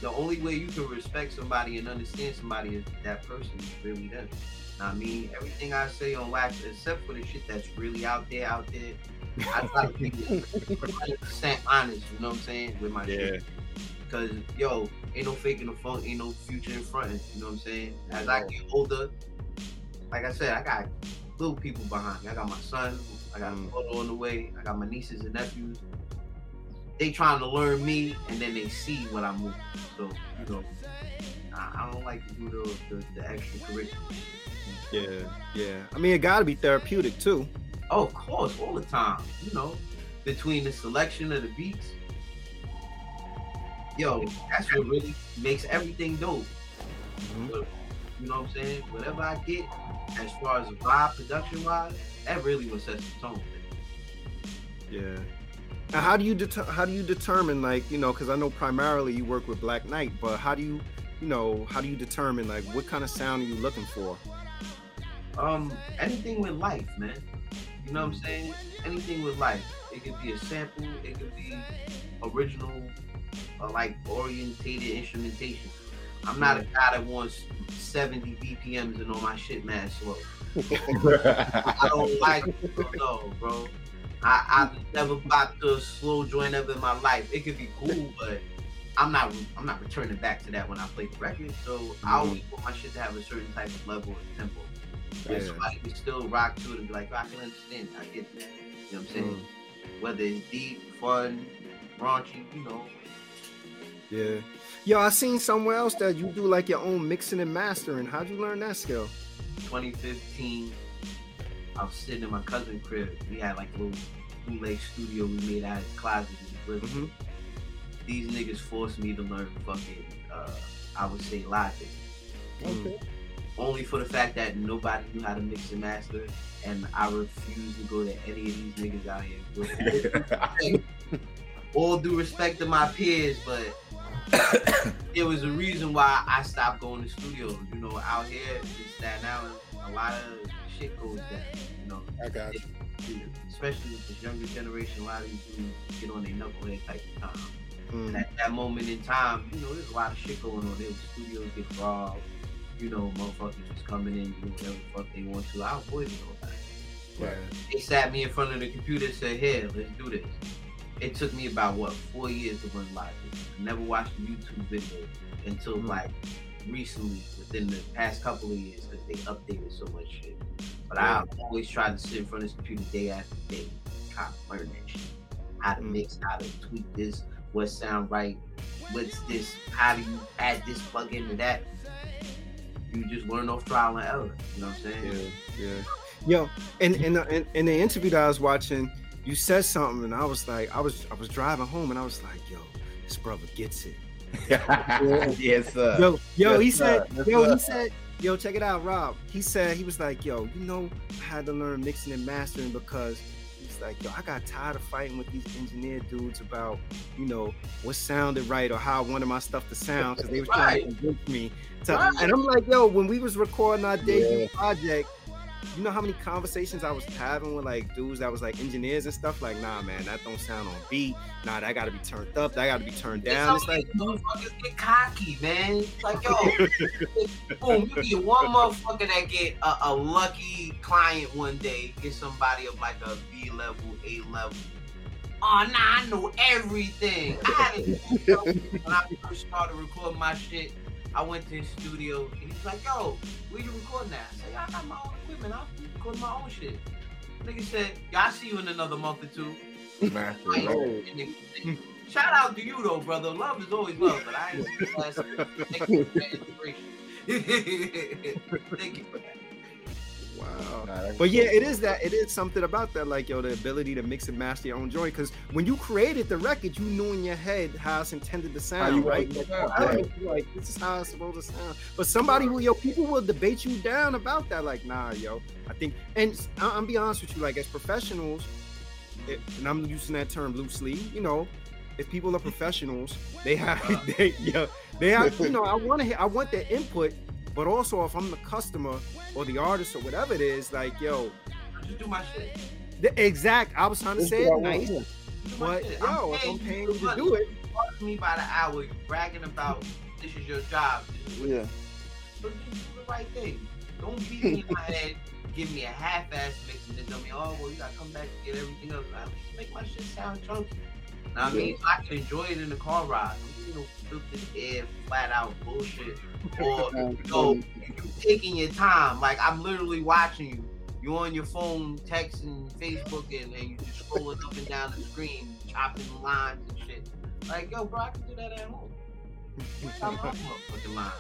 The only way you can respect somebody and understand somebody is that person is really them. I mean, everything I say on wax, except for the shit that's really out there, out there, I try to be 100% honest, you know what I'm saying, with my yeah. shit. Because, yo, ain't no faking the funk, ain't no future in front, you know what I'm saying? As I get older, like I said, I got little people behind me. I got my son, I got mm. a photo on the way, I got my nieces and nephews. They trying to learn me, and then they see what I'm moving. So, you know, I, I don't like to do the, the, the extracurricular. Yeah, yeah. I mean, it got to be therapeutic too. Oh, of course, all the time. You know, between the selection of the beats, yo, that's what really makes everything dope. Mm-hmm. You know what I'm saying? Whatever I get, as far as vibe production wise, that really what sets the tone. Yeah. Now, how do you det- how do you determine like you know because I know primarily you work with Black Knight, but how do you you know how do you determine like what kind of sound are you looking for? Um, anything with life, man. You know what I'm mm. saying? Anything with life. It could be a sample. It could be original, uh, like orientated instrumentation. I'm not a guy that wants 70 BPMs and all my shit mad slow. I don't like no, bro. I, I've never bought the slow joint ever in my life. It could be cool, but I'm not I'm not returning back to that when I play the record. So. I always want my shit to have a certain type of level of tempo. Yeah. somebody can still rock to it and be like, oh, I can understand. I get that. You know what I'm saying? Mm. Whether it's deep, fun, raunchy, you know. Yeah. Yo, I seen somewhere else that you do like your own mixing and mastering. How'd you learn that skill? 2015. I was sitting in my cousin's crib. We had like a little bootleg studio we made out of the closet mm-hmm. These niggas forced me to learn fucking, uh, I would say, logic. Okay only for the fact that nobody knew how to mix and master, and I refuse to go to any of these niggas out here. all due respect to my peers, but it was a reason why I stopped going to studios. You know, out here in Staten Island, a lot of shit goes down. You know, I got you. Especially with this younger generation, a lot of these dudes get on their knucklehead type of time. Mm. And at that moment in time, you know, there's a lot of shit going on. There studios get robbed you know, motherfuckers just coming in doing whatever the fuck they want to. I avoid all that. Right. They sat me in front of the computer and said, "Here, let's do this." It took me about what four years to run Logic. I never watched a YouTube video until mm-hmm. like recently, within the past couple of years, because they updated so much shit. But. I always tried to sit in front of this computer day after day, try to learn that shit. How to mm-hmm. mix, how to tweak this, what sound right, what's this, how do you add this plug into that you just learn off trial and error. You know what I'm saying? Yeah, yeah. Yo, in in the, in, the interview that I was watching, you said something, and I was like, I was I was driving home, and I was like, yo, this brother gets it. yes, sir. Yo, yo, yes, he said, yes, yo, sir. he said, yo, check it out, Rob. He said he was like, yo, you know, I had to learn mixing and mastering because like, yo, I got tired of fighting with these engineer dudes about, you know, what sounded right or how I wanted my stuff to sound because they were trying to convince me. To, right. And I'm like, yo, when we was recording our debut yeah. project, you know how many conversations I was having with like dudes that was like engineers and stuff. Like, nah, man, that don't sound on beat. Nah, that got to be turned up. That got to be turned down. It's, like motherfuckers get cocky, man. Like, yo, boom, you get one motherfucker that get a, a, lucky client one day, get somebody of like a B level, A level. Oh, nah, I know everything. I had it when I first started recording my shit. I went to his studio and he's like, yo, where you recording at? I said, I got my own equipment. I'm recording my own shit. Nigga said, yeah, I'll see you in another month or two. Shout out to you though, brother. Love is always love, but I ain't Thank you for that inspiration. Thank you for that. Oh, wow. But yeah, it is that. It is something about that, like yo, the ability to mix and master your own joint. Because when you created the record, you knew in your head how it's intended to sound, right? Like, like, this is how it's supposed to sound. But somebody will, yo, people will debate you down about that. Like, nah, yo, I think. And I'm be honest with you, like as professionals, it, and I'm using that term loosely, you know, if people are professionals, they have they yo, they have you know, I want to I want their input but also if I'm the customer or the artist or whatever it is, like yo, Just do my shit. the exact. I was trying to That's say what I it nice, Do my but shit. yo, if I'm paying you to do it, Charge me by the hour. You bragging about this is your job. This is Yeah. But just do the right thing. Don't beat me in my head, give me a half-ass mix, and then tell me, oh, well, you gotta come back and get everything else. At least make my shit sound chunky. Now, I mean, I can enjoy it in the car ride. Don't you know, filtered air, flat out bullshit. Or, you know, you taking your time. Like, I'm literally watching you. You're on your phone, texting, Facebook, and, and you just scrolling up and down the screen, chopping lines and shit. Like, yo, bro, I can do that at home. I'm on motherfucking line.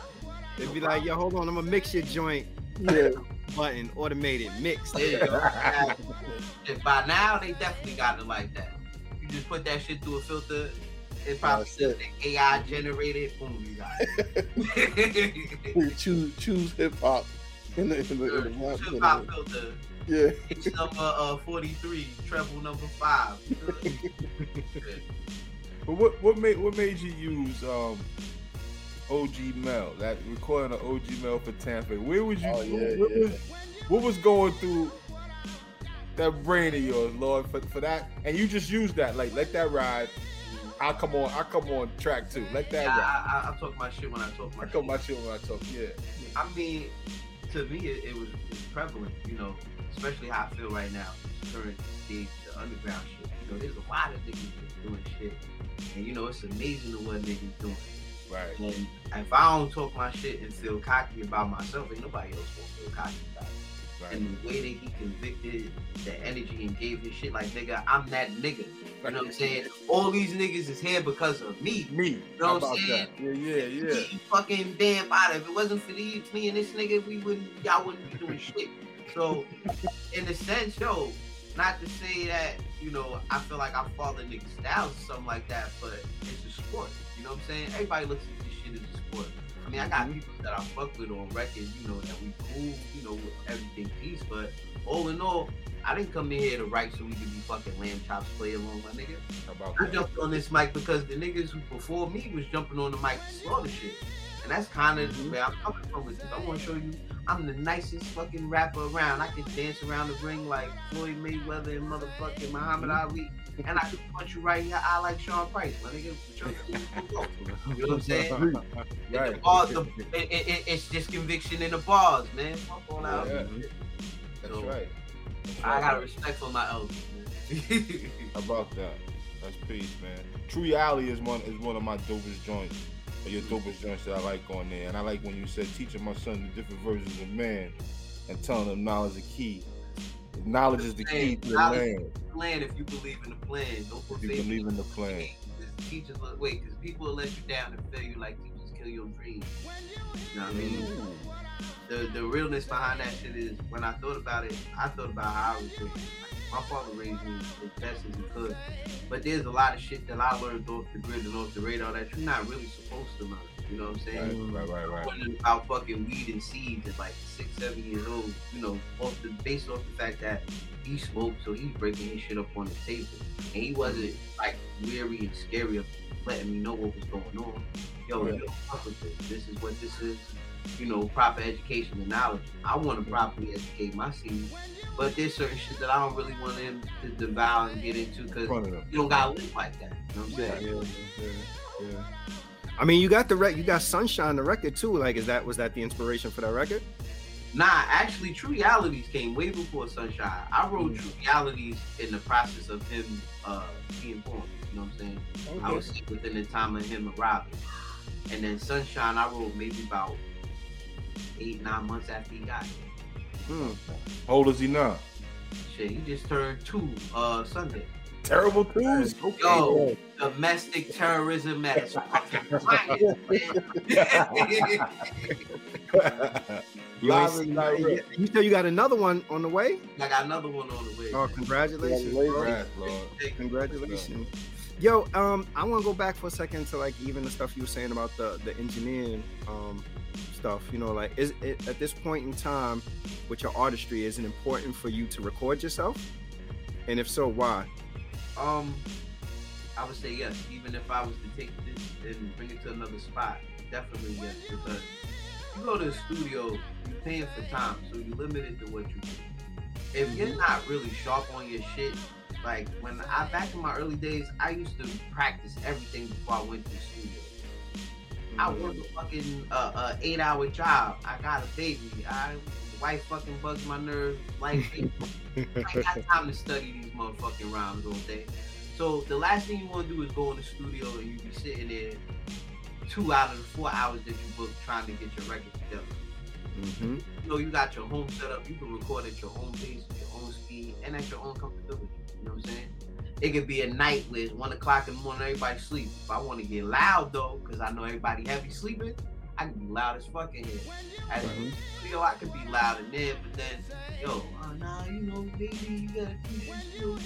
they'd be like, yo, hold on, I'm gonna mix your joint Yeah. button, automated mix. There you go. By now, they definitely got it like that. You just put that shit through a filter. It probably That's says AI generated. Boom, you got it. You choose choose hip hop in the in the, in the, in the, Hip hop filter. yeah. It's number uh, 43, treble number five. But what what made what made you use um OG Mel? That recording of OG Mel for Tanface. Where was you? Oh, yeah, what, yeah. Was, what was going through that brain of yours, Lord, for, for that? And you just use that, like let that ride. I'll come on. I'll come on track too. Let that Yeah, ride. I, I, I talk my shit when I talk my I shit. come my shit when I talk. Yeah. I mean, to me, it, it was it was prevalent, you know, especially how I feel right now, current stage, the underground shit. You know, there's a lot of niggas doing shit, and you know, it's amazing what niggas doing. Right. And if I don't talk my shit and feel cocky about myself, ain't nobody else gonna feel cocky about it. Right. And the way that he convicted the energy and gave his shit like nigga, I'm that nigga. You know what I'm saying? All these niggas is here because of me. Me. You know what I'm saying? that? Yeah, yeah, yeah. He fucking damn out of it. If it wasn't for these, me and this nigga, we wouldn't, y'all wouldn't be doing shit. So, in a sense, yo, not to say that, you know, I feel like I fall follow niggas' styles or something like that, but it's a sport. You know what I'm saying? Everybody looks at this shit as a sport. I mean, I got people that I fuck with on record, you know, that we cool, you know, with everything peace, but all in all, I didn't come in here to write so we could be fucking lamb chops play along, my nigga. I jumped on this mic because the niggas who before me was jumping on the mic to slaughter shit. And that's kind of Mm-hmm. where I'm coming from with this. I want to show you I'm the nicest fucking rapper around. I can dance around the ring like Floyd Mayweather and motherfucking Muhammad Mm-hmm. Ali. And I can punch you right in your eye like Sean Price, my nigga. You know what I'm saying? Right. The the, it, it, it- it's just conviction in the bars, man. Fuck all out. Yeah. That's So, right. That's I right. got respect for my elders. How about that? That's peace, man. True Realities one is one of my dopest joints. Or your dopest joints that I like on there. And I like when you said teaching my son the different versions of man and telling him knowledge is the key. Knowledge is the key to the land. plan if you believe in the plan. Don't If you believe in the plan. Teachers wait, because people will let you down and fail you like teachers kill your dreams. You know what I mean? The the realness behind that shit is when I thought about it, I thought about how I was. Like, my father raised me as best as he could. But there's a lot of shit that I learned off the grid and off the radar that you're not really supposed to learn. You know what I'm saying? Right, right, right, right. about fucking weed and seeds at like six, seven years old, you know, off the based off the fact that he smoked, so he's breaking his shit up on the table. And he wasn't mm-hmm. like weary and scary of letting me know what was going on. Yo, Yeah. you don't fuck with this. This is what this is. You know, proper education and knowledge. I want to properly educate my seeds, but there's certain shit that I don't really want them to devour and get into because In front of them. you don't gotta live like that. You know what I'm Yeah, saying? yeah, yeah, yeah. I mean, you got the rec, you got Sunshine the record too. Like, is that was that the inspiration for that record? Nah, actually, True Realities came way before Sunshine. I wrote True Realities in the process of him uh, being born. You know what I'm saying? Okay. I was within the time of him arriving. And then Sunshine, I wrote maybe about eight, nine months after he got here. Hmm. How old is he now? Shit, he just turned two uh, Sunday. Terrible twos. Yo, domestic terrorism at its fucking man. You, Live ain't and seen- direct. you said you got another one on the way? I got another one on the way. Oh, man. congratulations, Lord. Congratulations. Yo, um, I want to go back for a second to like even the stuff you were saying about the the engineering um stuff. You know, like is it at this point in time with your artistry, is it important for you to record yourself? And if so, why? Um, I would say yes. Even if I was to take this and bring it to another spot, definitely yes. Because you go to the studio, you're paying for time, so you're limited to what you do. If you're not really sharp on your shit, like when I back in my early days, I used to practice everything before I went to the studio. I work a fucking uh, uh, eight hour job. I got a baby. I wife fucking bugs my nerves. Like I got time to study these motherfucking rhymes all day. So the last thing you want to do is go in the studio and you be sitting there two out of the four hours that you booked trying to get your record together. Mm-hmm. You know, you got your home set up. You can record at your own pace, your own speed, and at your own comfortability. You know what I'm saying? It could be a night where it's one o'clock in the morning, everybody sleep. If I want to get loud though, because I know everybody heavy sleeping, I can be loud as fucking here. At Mhm. the studio, I could be loud in there, but then, yo, oh, nah, you know, baby, you gotta keep your skills.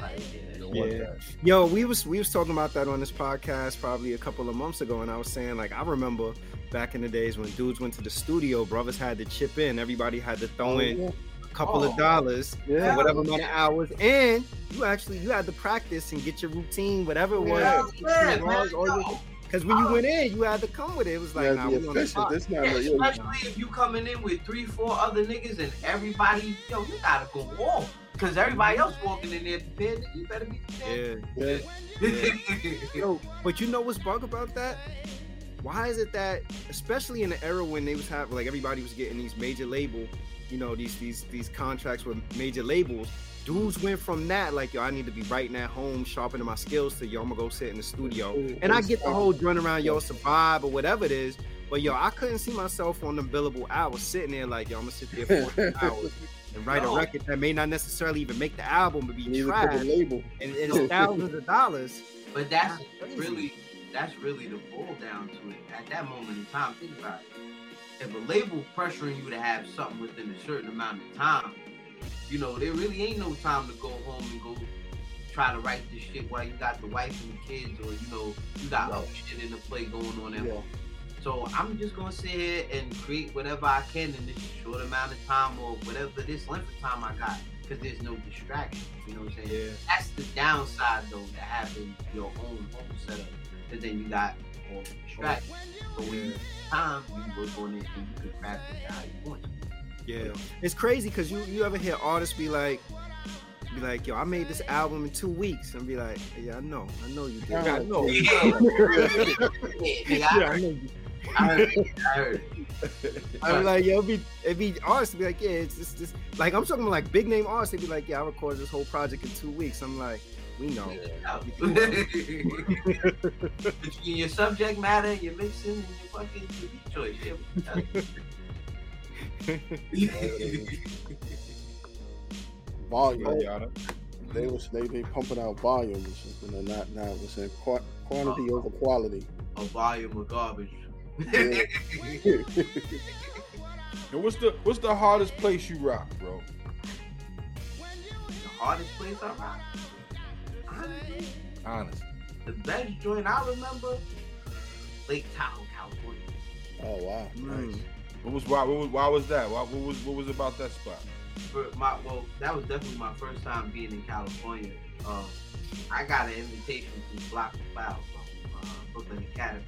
Like, yeah, Don't Yeah. Yo, we was we was talking about that on this podcast probably a couple of months ago, and I was saying like I remember back in the days when dudes went to the studio, brothers had to chip in, everybody had to throw in a couple Oh. of dollars, Yeah. for whatever amount of hours, and you actually you had to practice and get your routine, whatever it was. Yeah, man, or yo. Because when you oh. went in, you had to come with it. It was like, Yeah, nah, we on the efficient. clock. This not Yeah, like, yo, especially if you coming in with three, four other niggas and everybody, yo, you gotta go off. Cause everybody else walking in there prepared, you better be prepared. Yeah. yeah. Yo, but you know what's bug about that? Why is it that, especially in the era when they was having like everybody was getting these major label, you know, these these these contracts with major labels, dudes went from that like yo, I need to be writing at home, sharpening my skills to yo, I'm gonna go sit in the studio. And I get the whole run around yo survive or whatever it is, but yo, I couldn't see myself on the billable hours sitting there like yo, I'm gonna sit there for hours and write No. a record that may not necessarily even make the album, but be You need to put the trash, label. and, and it's thousands of dollars. But that's Crazy. really that's really the boil down to it. At that moment in time, think about it. If a label pressuring you to have something within a certain amount of time, you know, there really ain't no time to go home and go try to write this shit while you got the wife and the kids or you know, you got other shit in the play going on at Yeah. home. So I'm just gonna sit here and create whatever I can in this short amount of time or whatever this length of time I got. Because there's no distraction. You know what I'm saying? Yeah. That's the downside though to having your own home setup. Because then you got all the distractions. But when you have time, you work on it and you can craft it how you want to. Yeah, it's crazy because you you ever hear artists be like, be like, yo, I made this album in two weeks, and be like, yeah, I know, I know you did. Yeah, I know. Yeah, I Yeah, heard, know. I heard it. I heard it. I be like, yo, it'd be, it'd be artists be like, yeah, it's just this. Like I'm talking about like big name artists. They'd be like, yeah, I recorded this whole project in two weeks. I'm like, we know. Between your subject matter, your mixing, and your fucking beat choice. Yeah. Volume. Yada. They was they be pumping out volumes, and they're not now. It's in qua- quantity over quality. A volume of garbage. Yeah. And what's the what's the hardest place you rock, bro? the hardest place I rock. Honestly, Honest. the best joint I remember, Lake Tahoe, California. oh wow, Mm. What was why? What was, why was that? Why, what was what was about that spot? For my well, that was definitely my first time being in California. Um, I got an invitation to Block the Cloud from uh, Brooklyn Academy.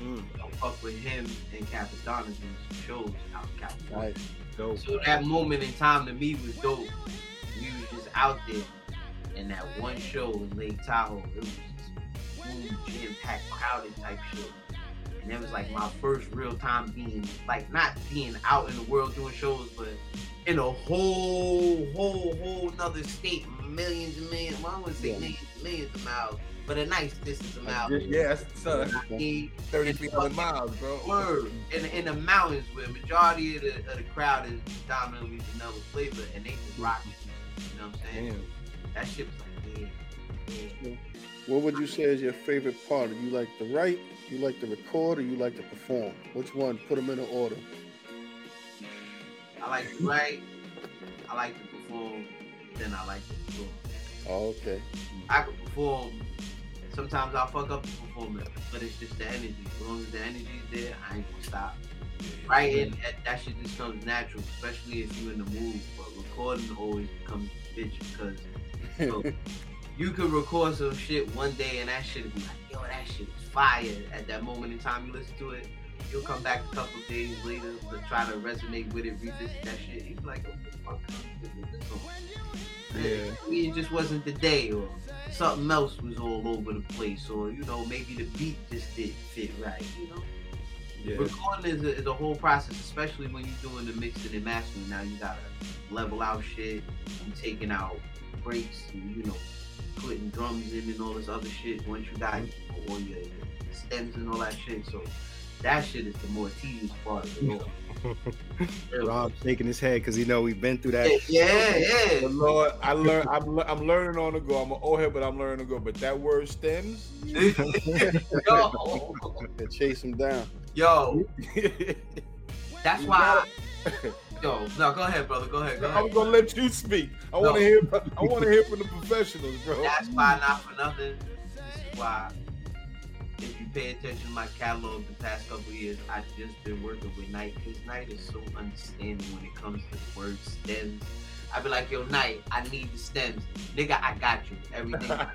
Mm. I fuck with him and Cappadonna doing some shows out in California. Nice. Dope. So that moment in time to me was dope. We was just out there, and that one show in Lake Tahoe, it was just boom, jam packed, crowded type shit. And that was like my first real time being like not being out in the world doing shows, but in a whole, whole, whole nother state, millions and millions. Well, I wouldn't say Yeah. millions, millions of miles, but a nice distance of miles. Yeah, that's son, I thirty three hundred miles, bro. Word in in the mountains where majority of the, of the crowd is dominantly vanilla flavor and they just rock. You know what I'm saying? Damn. That shit was like, yeah, yeah. What would you say is your favorite part? Do you like the write? You like to record, or you like to perform? Which one? Put them in an order. I like to write, I like to perform, then I like to perform. Oh, okay. I can perform. Sometimes I'll fuck up the performance, but it's just the energy. As long as the energy's there, I ain't gonna stop. Writing, mm-hmm. that, that shit just comes natural, especially if you're in the mood. But recording always becomes a bitch because you know, you could record some shit one day and that shit would be like, yo, that shit is fire. At that moment in time you listen to it, you'll come back a couple days later to try to resonate with it, revisit that shit. You be like, what the fuck? is? Yeah. It just wasn't the day, or something else was all over the place, or you know, maybe the beat just didn't fit right. You know, Yeah. recording is a, is a whole process, especially when you're doing the mixing and mastering. Now you gotta level out shit, you taking out breaks, and, you know, putting drums in and all this other shit. Once you got all your stems and all that shit, so that shit is the more tedious part of it all. Rob shaking his head because he know we've been through that. Yeah, yeah. But Lord, I learn. I'm, le- I'm learning on the go. I'm an old head, but I'm learning to go. But that word stems. yo, chase him down. yo, that's You why. Yo, no, go ahead, brother. Go ahead, go I'm gonna let you speak. I want to hear. I want to hear from the professionals, bro. That's why, not for nothing. This is why, if you pay attention to my catalog the past couple years, I've just been working with Knight because Knight is so understanding when it comes to the word stems. I'd be like, yo, Knight, I need the stems. Nigga, I got you. Everything.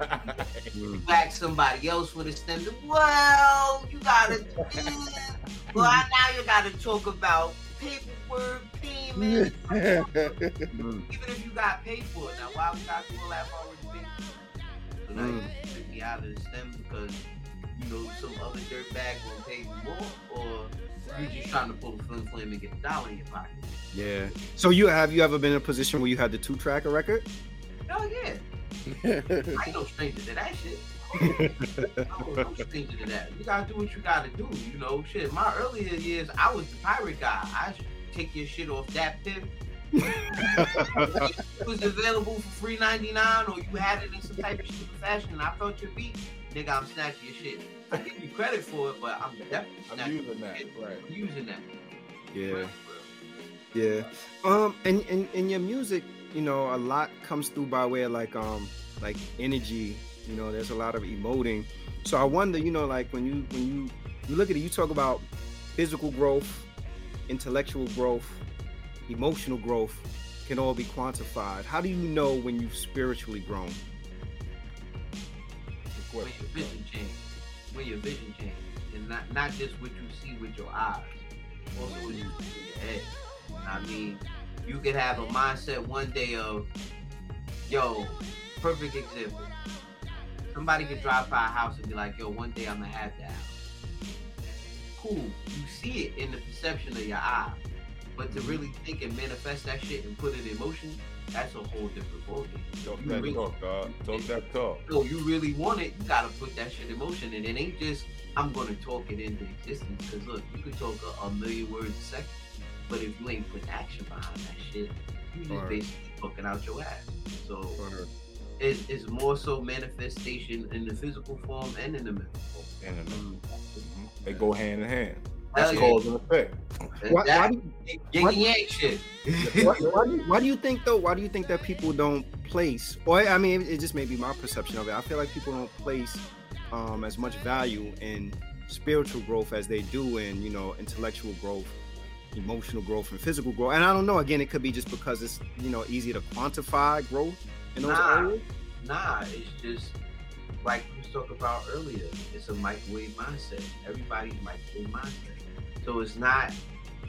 You ask somebody else for the stems. Well, you gotta. well, now you gotta talk about paperwork, payment. Mm. Even if you got paid for it, now why would got to do all that if I already paid for it? So now you took me out of the stem because you know some other dirtbag gonna pay you more, or you're just trying to pull a flim flam and get a dollar in your pocket. Yeah. So you have you ever been in a position where you had the two tracker record? Oh yeah, I ain't no stranger to that shit. I'm no stranger to that. You gotta do what you gotta do. You know, shit. My earlier years, I was the pirate guy. I take your shit off that pip. it was available for free ninety nine, or you had it in some type of stupid fashion, and I felt your beat. Nigga, I'm snatching your shit. I give you credit for it, but I'm definitely I'm using that. shit. Right. I'm using that. Yeah. Yeah. Um and in in your music, you know, a lot comes through by way of like um like energy, you know, there's a lot of emoting. So I wonder, you know, like when you when you you look at it, you talk about physical growth, intellectual growth, emotional growth can all be quantified. How do you know when you've spiritually grown? When your vision change, when your vision change, and not not just what you see with your eyes, also what you see with your head. I mean, you could have a mindset one day of, yo, perfect example. Somebody could drive by a house and be like, yo, one day I'm gonna have that house. Cool, you see it in the perception of your eye, but to really think and manifest that shit and put it in motion, that's a whole different ballgame. Talk You that really- talk, dog. Talk that talk. no, you really want it, you gotta put that shit in motion. And it ain't just I'm gonna talk it into existence. Cause look, you can talk a, a million words a second, but if you ain't putting action behind that shit, you just Right. basically fucking out your ass. So Or- it, it's more so manifestation in the physical form and in the mental form. And then, Mm. mhm. They go hand in hand. That's yeah. cause and effect. Why, why, do, yin why- and shit. why, why, do, why do you think though? Why do you think that people don't place? Or I mean, it just may be my perception of it. I feel like people don't place um, as much value in spiritual growth as they do in you know intellectual growth, emotional growth, and physical growth. And I don't know. Again, it could be just because it's you know easy to quantify growth in those Nah. areas. Nah, it's just like we talked about earlier. It's a microwave mindset. Everybody's microwave mindset. So it's not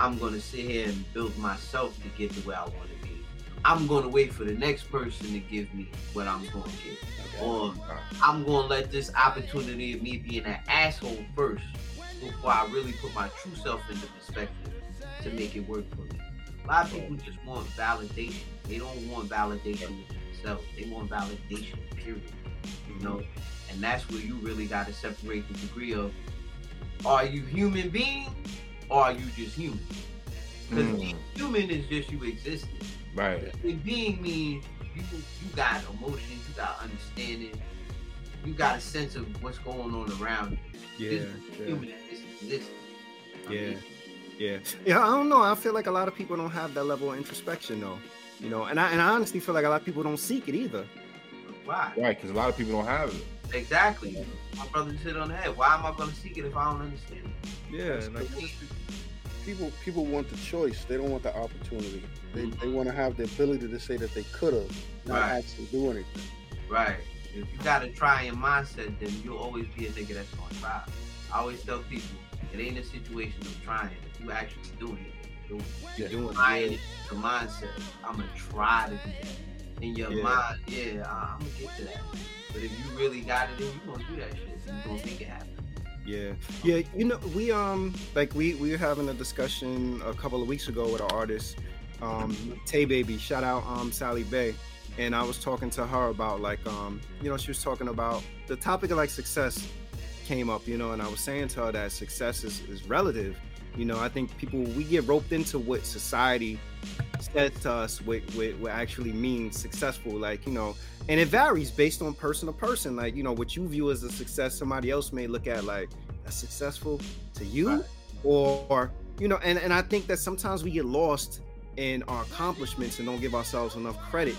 I'm gonna sit here and build myself to get to where I want to be. I'm gonna wait for the next person to give me what I'm gonna get. Or I'm gonna let this opportunity of me being an asshole first before I really put my true self into perspective to make it work for me. A lot of people just want validation. They don't want validation with themselves. They want validation, period. You know? And that's where you really gotta separate the degree of are you human being or are you just human? Because Mm. human is just you existing. Right. Human being means you you got emotions, you got understanding, you got a sense of what's going on around you. Yeah, This yeah, human is existing. Yeah, mean, yeah, yeah. I don't know. I feel like a lot of people don't have that level of introspection though. You know, and I and I honestly feel like a lot of people don't seek it either. why? Right. Because a lot of people don't have it. Exactly. My brother just hit on the head. Why am I gonna seek it if I don't understand it? Yeah, like people people want the choice. They don't want the opportunity. They, Mhm. they want to have the ability to say that they could have, not Right. actually do anything. Right. if you got a trying mindset, then you'll always be a nigga that's gonna try. I always tell people, it ain't a situation of trying. If you actually doing it, you're Yeah. Doing trying it. it, the mindset. I'm gonna try to do that. In your Yeah. mind, yeah, I'm gonna get to that. But if you really got it in, you gonna do that shit. You gonna make it happen. Yeah, yeah. You know, we um like we we were having a discussion a couple of weeks ago with an artist, um Tay Baby. Shout out um Sally Bay, and I was talking to her about like um you know she was talking about the topic of like success came up, you know, and I was saying to her that success is is relative. You know, I think people we get roped into what society says to us what, what, what actually means successful like you know and it varies based on person to person like you know what you view as a success somebody else may look at like that's successful to you Right. or you know and, and i think that sometimes we get lost in our accomplishments and don't give ourselves enough credit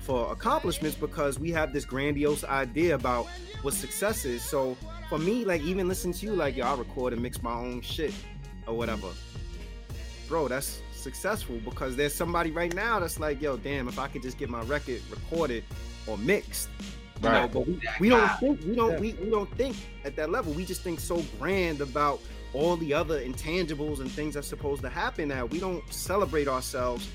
for accomplishments because we have this grandiose idea about what success is so for me like even listen to you like yo i record and mix my own shit or whatever bro that's successful because there's somebody right now that's like yo damn if i could just get my record recorded or mixed you know, Right. but we, we don't think we don't Yeah. we, we don't think at that level. We just think so grand about all the other intangibles and things that's supposed to happen that we don't celebrate ourselves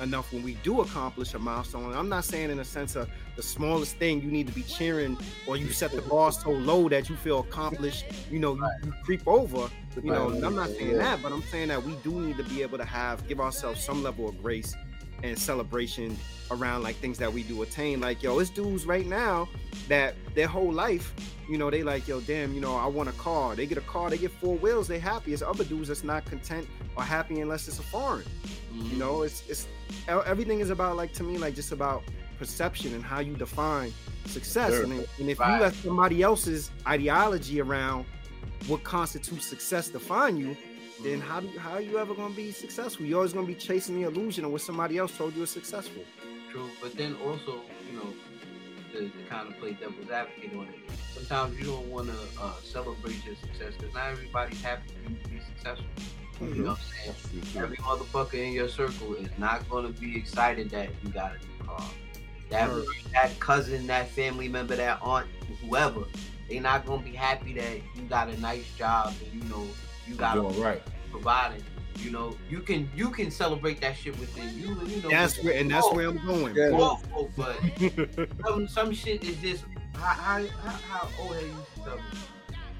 enough when we do accomplish a milestone. And I'm not saying in a sense of the smallest thing you need to be cheering or you set the bar so low that you feel accomplished, you know, you, you creep over. You know, I'm not saying that, but I'm saying that we do need to be able to have give ourselves some level of grace and celebration around like things that we do attain. Like, yo, it's dudes right now that their whole life, you know, they like, yo, damn, you know, I want a car. They get a car, they get four wheels, they happy. It's other dudes that's not content or happy unless it's a foreign. You mm-hmm. know, it's it's everything is about like to me, like just about perception and how you define success. Sure. And, if- and if Right. you let somebody else's ideology around what constitutes success define you, then how do you, how are you ever gonna be successful? You're always gonna be chasing the illusion of what somebody else told you is successful. True, but then also, you know, to, to kind of play devil's advocate on it, sometimes you don't want to uh, celebrate your success because not everybody's happy for you to be successful. You know what I'm saying? That's true. Every motherfucker in your circle is not going to be excited that you got a new car. That Sure. that cousin, that family member, that aunt, whoever, they not going to be happy that you got a nice job and you know you got a Doing right. providing. You know, you can you can celebrate that shit within you. You know, That's where and that's oh, where I'm going. Yeah. Oh, oh, but some some shit is just how how, how, how old are you? Some,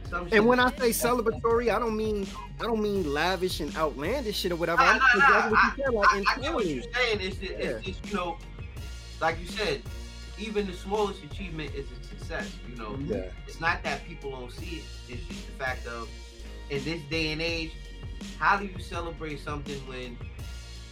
some And when I say celebratory, I don't mean I don't mean lavish and outlandish shit or whatever. Nah, I'm nah, just nah, exactly what you said, I, I get what internally. you're saying. It's just, it's just you know, like you said, even the smallest achievement is a success. You know, Yeah. it's not that people don't see it. It's just the fact of in this day and age, how do you celebrate something when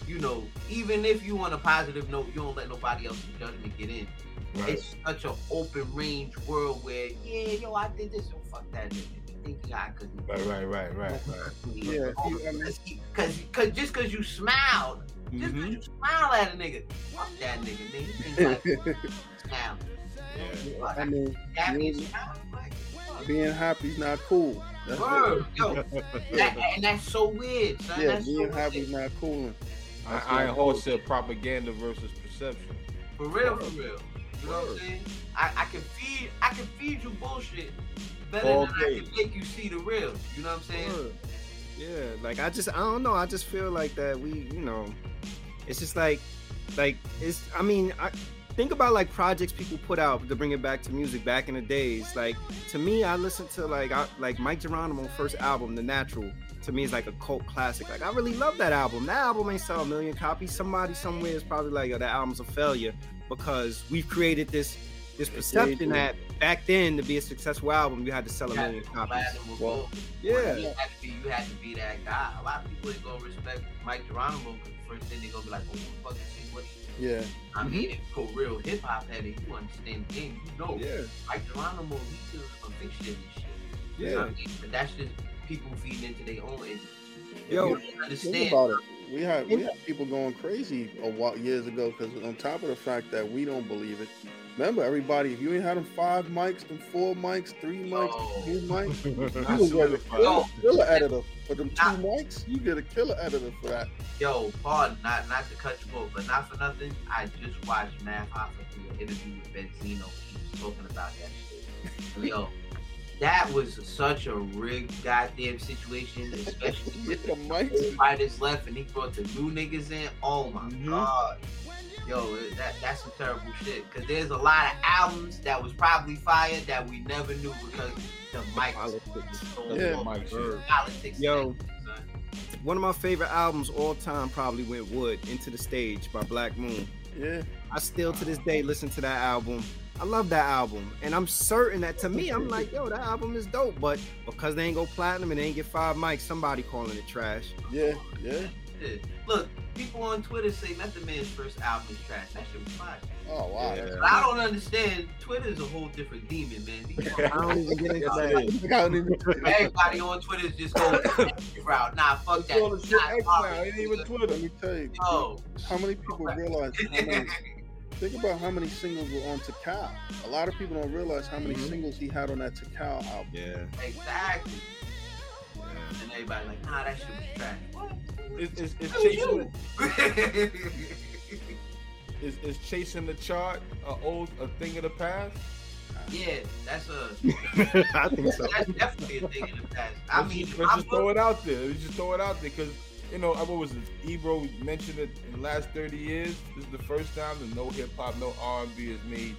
you know, even if you on a positive note, you don't let nobody else's judgment get in. Right. It's such an open range world where, yeah, yo, I did this, so fuck that nigga. You think I could do Right, right, right, right, right. Yeah, see, I mean- Cause, cause just cause you smiled, just Mhm. cause you smile at a nigga, fuck that nigga, nigga. You like smile. Yeah. Fuck, I mean, happy you- smile, like, being happy's not cool. That's Word, yo, that, and that's so weird, son. Yeah, that's being so happy's weird. not cool. I, Iron Horse said propaganda versus perception. For real, for real. You know what I'm saying? I, I can feed I can feed you bullshit better All than I can make you see the real. You know what I'm saying? Word. Yeah, like I just I don't know. I just feel like that we, you know, it's just like like it's I mean, I think about like projects people put out to bring it back to music back in the days. Like to me, I listened to like I, like Mike Geronimo first album, The Natural. To me, is like a cult classic. Like I really love that album. That album ain't sell a million copies. Somebody somewhere is probably like, "Yo, that album's a failure," because we've created this this perception that back then to be a successful album, you had to sell a You had million copies. platinum or Well, gold. Yeah. You had to be you had to be that guy. A lot of people ain't gonna respect Mike Geronimo because the first thing they gonna be like, oh, who the fuck is he? What Yeah, I mm-hmm. mean, if you go real hip hop headed, you understand the game. You know, Yeah, Mike Geronimo, he does some big shit and shit. You know yeah. what I mean? But that's just people feeding into their own industry. Yo, you think about it. we had we had people going crazy a while years ago because on top of the fact that we don't believe it. Remember, everybody, if you ain't had them five mics, them four mics, three mics, Oh. two mics, you I was swear get a killer, editor for them two Nah. mics. You get a killer editor for that. Yo, pardon, not not to cut you off, but not for nothing. I just watched Math Hoffa do an interview with Benzino. He was talking about that shit. Yo, that was such a rigged goddamn situation, especially with the mics. fighters left and he brought the new niggas in. Oh my Mhm. god. Yo, that that's some terrible shit. Cause there's a lot of albums that was probably fired that we never knew because the mic Politics. Yeah. Mike shit. politics. Yo. son. One of my favorite albums all time probably went Wood Enta da Stage by Black Moon. Yeah, I still to this day listen to that album. I love that album. And I'm certain that to me, I'm like, yo, that album is dope. But because they ain't go platinum and they ain't get five mics, somebody calling it trash. yeah, yeah. Shit. Look, people on Twitter say Method Man's first album is trash. That shit was fire. Oh wow. Yeah. But I don't understand. Twitter is a whole different demon, man. These I don't even get into Yes, that. it is. I don't even- Everybody on Twitter is just going route. Nah, fuck that. All the shit Nah, X sorry, now. It ain't even. Twitter. Let me tell you, Yo. how many people realize? Many, think about how many singles were on Tical. A lot of people don't realize how many Mhm. singles he had on that Tical album. Yeah. exactly. Yeah. And everybody like, nah, that shit was trash. What? It's, it's, it's chasing is, is chasing the chart a old a thing of the past. yeah, that's a I think so. that's definitely a thing in the past. I Let's mean, just, in let's my just book- throw it out there. Let's just throw it out there because you know, I- what was it? Ebro mentioned it in the last 30 years. This is the first time that no hip hop, no R&B has made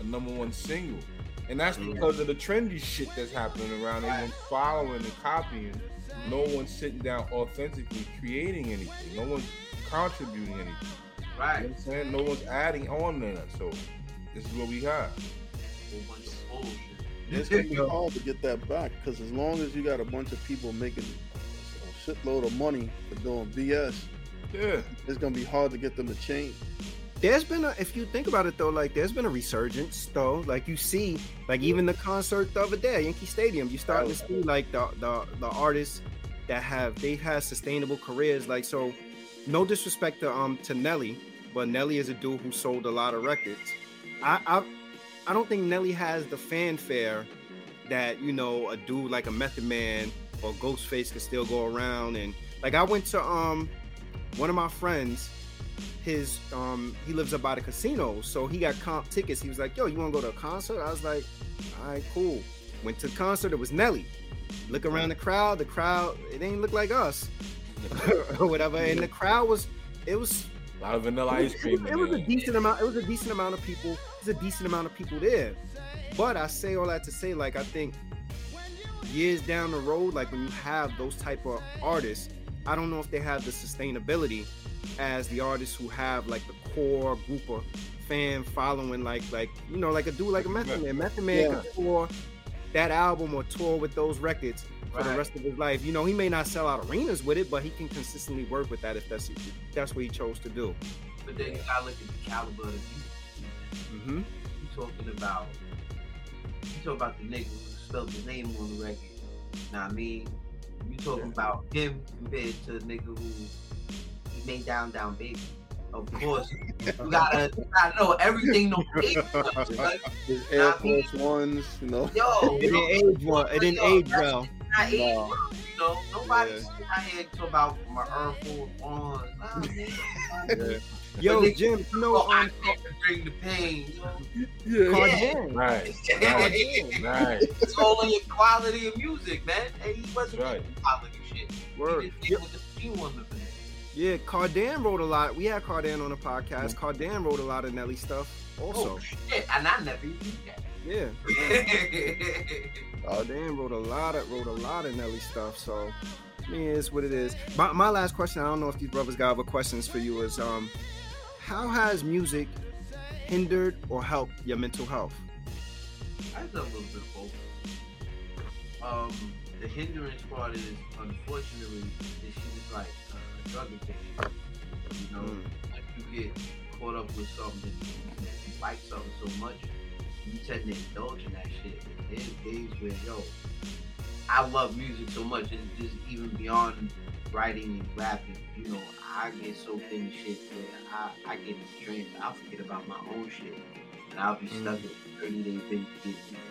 a number one single, and that's because of the trendy shit that's happening around. Everyone's following and copying. No one's sitting down authentically creating anything. No one's contributing anything. You know right. what I'm saying? No one's adding on to that. So this is what we got. whole bunch of bullshit. It's gonna be hard to get that back because as long as you got a bunch of people making a shitload of money for doing BS, Yeah. it's gonna be hard to get them to change. There's been a, if you think about it though, like there's been a resurgence though. Like you see, like even the concert the other day, at Yankee Stadium, you starting to see like the the the artists that have they've had sustainable careers. Like so, no disrespect to um to Nelly, but Nelly is a dude who sold a lot of records. I I I don't think Nelly has the fanfare that you know a dude like a Method Man or Ghostface could still go around and like I went to um one of my friends his um he lives up by the casino so he got comp tickets. He was like yo you want to go to a concert? I was like all right cool. Went to the concert. It was nelly. Look around the crowd. The crowd it ain't look like us. Or whatever. And the crowd was it was A lot of vanilla ice it was- cream. it was a decent amount it was a decent amount of people. There's a decent amount of people there. But i say all that to say like i think years down the road like when you have those type of artists i don't know if they have the sustainability as the artists who have like the core group of fan following like like you know like a dude like a method man method man Yeah. could tour that album or tour with those records for the rest of his life you know he may not sell out arenas with it but he can consistently work with that if that's if that's what he chose to do But then you gotta look at the caliber of the music. mm-hmm. You talking about you talking about the nigga who spelled his name on the record. Know what I mean? You talking about him compared to the nigga who he made down down baby. Of course, you gotta, you gotta know everything. No, like, His Air Force Ones, you know. yo, It didn't age well. It didn't age well. not age Nah. well, you know, nobody's Yeah. out here talking about my Air Force Ones. Nah, man. Yo, But Jim, you know, Oh, I um, can't bring the pain. You know? Yeah. Cardan. Right. Right. it's all in the quality of music, man. And he wasn't That's right. quality shit. Word. He just did what the machine wanted to finish. Yeah, Cardan wrote a lot. We had Cardan on the podcast. Cardan wrote a lot of Nelly stuff also. Oh shit! And I never knew that. Yeah, Cardan wrote a lot of wrote a lot of Nelly stuff. So, I mean, it's what it is. My, my last question. I don't know if these brothers got other questions for you. Is um, how has music hindered or helped your mental health? I've done a little bit of both. Um, the hindrance part is, unfortunately, is like drug addiction. You know, Mm. like you get caught up with something, you, you like something so much, you tend to indulge in that shit. There's days where, yo, I love music so much, it's just even beyond writing and rapping, you know, I get soaked in the shit where I, I get trance. I'll forget about my own shit. And I'll be stuck Mm. in 30 day binge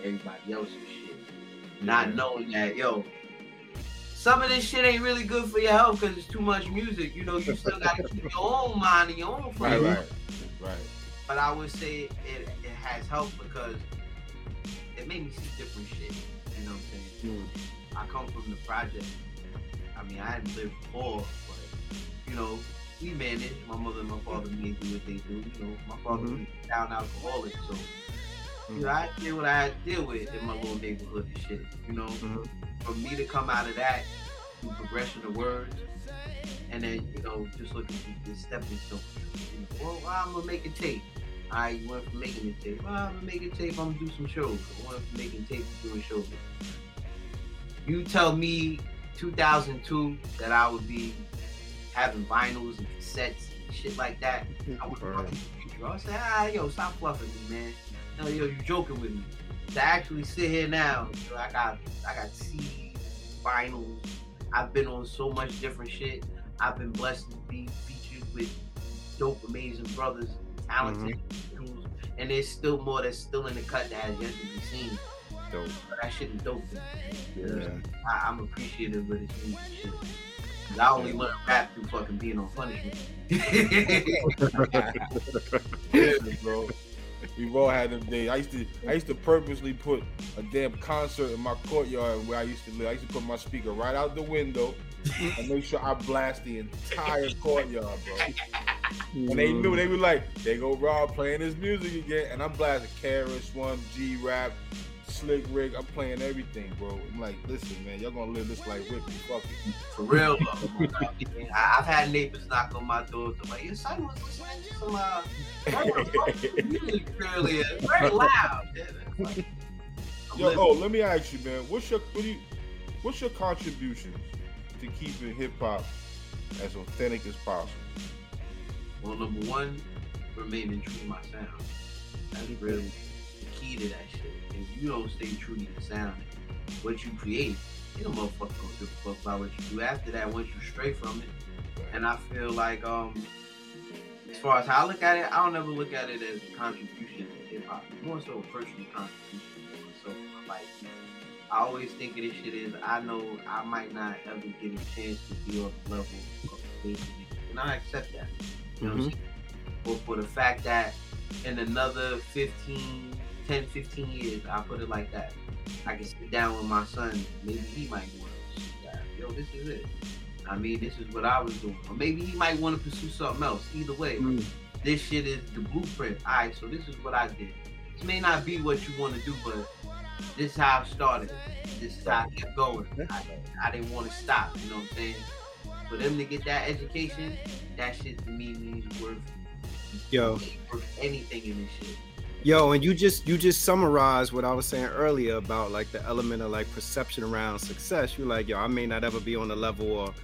everybody else's shit. Not knowing that, yo, some of this shit ain't really good for your health because it's too much music. You know, you still gotta keep your own mind and your own Right, frame. right, right. But I would say it, it has helped because it made me see different shit. You know what I'm saying? I come from the project. I mean, I hadn't lived poor, but you know, we managed. My mother and my father made do what they do. You know, my father Mhm. was a down alcoholic, so Mm-hmm. You know, I did what I had to deal with in my little neighborhood and shit. You know, Mhm. for me to come out of that through progression of words, and then you know, just looking for the stepping stone. Well, I'm gonna make a tape. I went from making a tape. Well, I'm gonna make a tape. I'm gonna do some shows. I went from making tape to doing shows. You tell me 2002 that I would be having vinyls and cassettes and shit like that. I would fucking. I say, ah, yo, stop fluffing me, man. No, yo, you joking with me. To actually sit here now, yo, I got, I got CDs, vinyls. I've been on so much different shit. I've been blessed to be featured with dope, amazing brothers, talented mm-hmm. individuals, and there's still more that's still in the cut that has yet to be seen. Dope. But that shit is dope. Yeah. I, I'm appreciative of this music shit. I only learned rap through fucking being on punishment. Listen, bro. We've all had them days. I used to I used to purposely put a damn concert in my courtyard where I used to live. I used to put my speaker right out the window and make sure I blast the entire courtyard, bro. And they knew they were like, they go Rob playing his music again, and I'm blasting KRS-One, G Rap, Slick Rick. I'm playing everything, bro. I'm like, listen, man, y'all gonna live this life with me. Fuck it. For real though. I've had neighbors knock on my door to like, your son was listening to some uh, music earlier, very loud. Like, Yo, living. oh, let me ask you, man. What's your what do you, what's your contributions to keeping hip hop as authentic as possible? Well, number one, remaining true to my sound. That's really that shit. If you don't stay true to your sound, what you create, you know, motherfucker gonna give a fuck about what you do after that. Once you stray from it, and I feel like, um, as far as how I look at it, I don't ever look at it as a contribution to hip hop. More so a personal contribution. So, like, I always think of this shit as I know I might not ever get a chance to be on the level of niggas, and I accept that. You know what I'm saying? But for the fact that in another 15, 10, 15 years, I put it like that, I can sit down with my son. Maybe he might want to pursue that. Yo, this is it. I mean, this is what I was doing. Or maybe he might want to pursue something else. Either way, Mm. this shit is the blueprint. All right, so this is what I did. This may not be what you want to do, but this is how I started. This is how I kept going. I, I didn't want to stop. You know what I'm saying? For them to get that education, that shit to me means worth Yo. worth anything in this shit. Yo, and you just you just summarized what I was saying earlier about like the element of like perception around success. You're like, yo, I may not ever be on the level of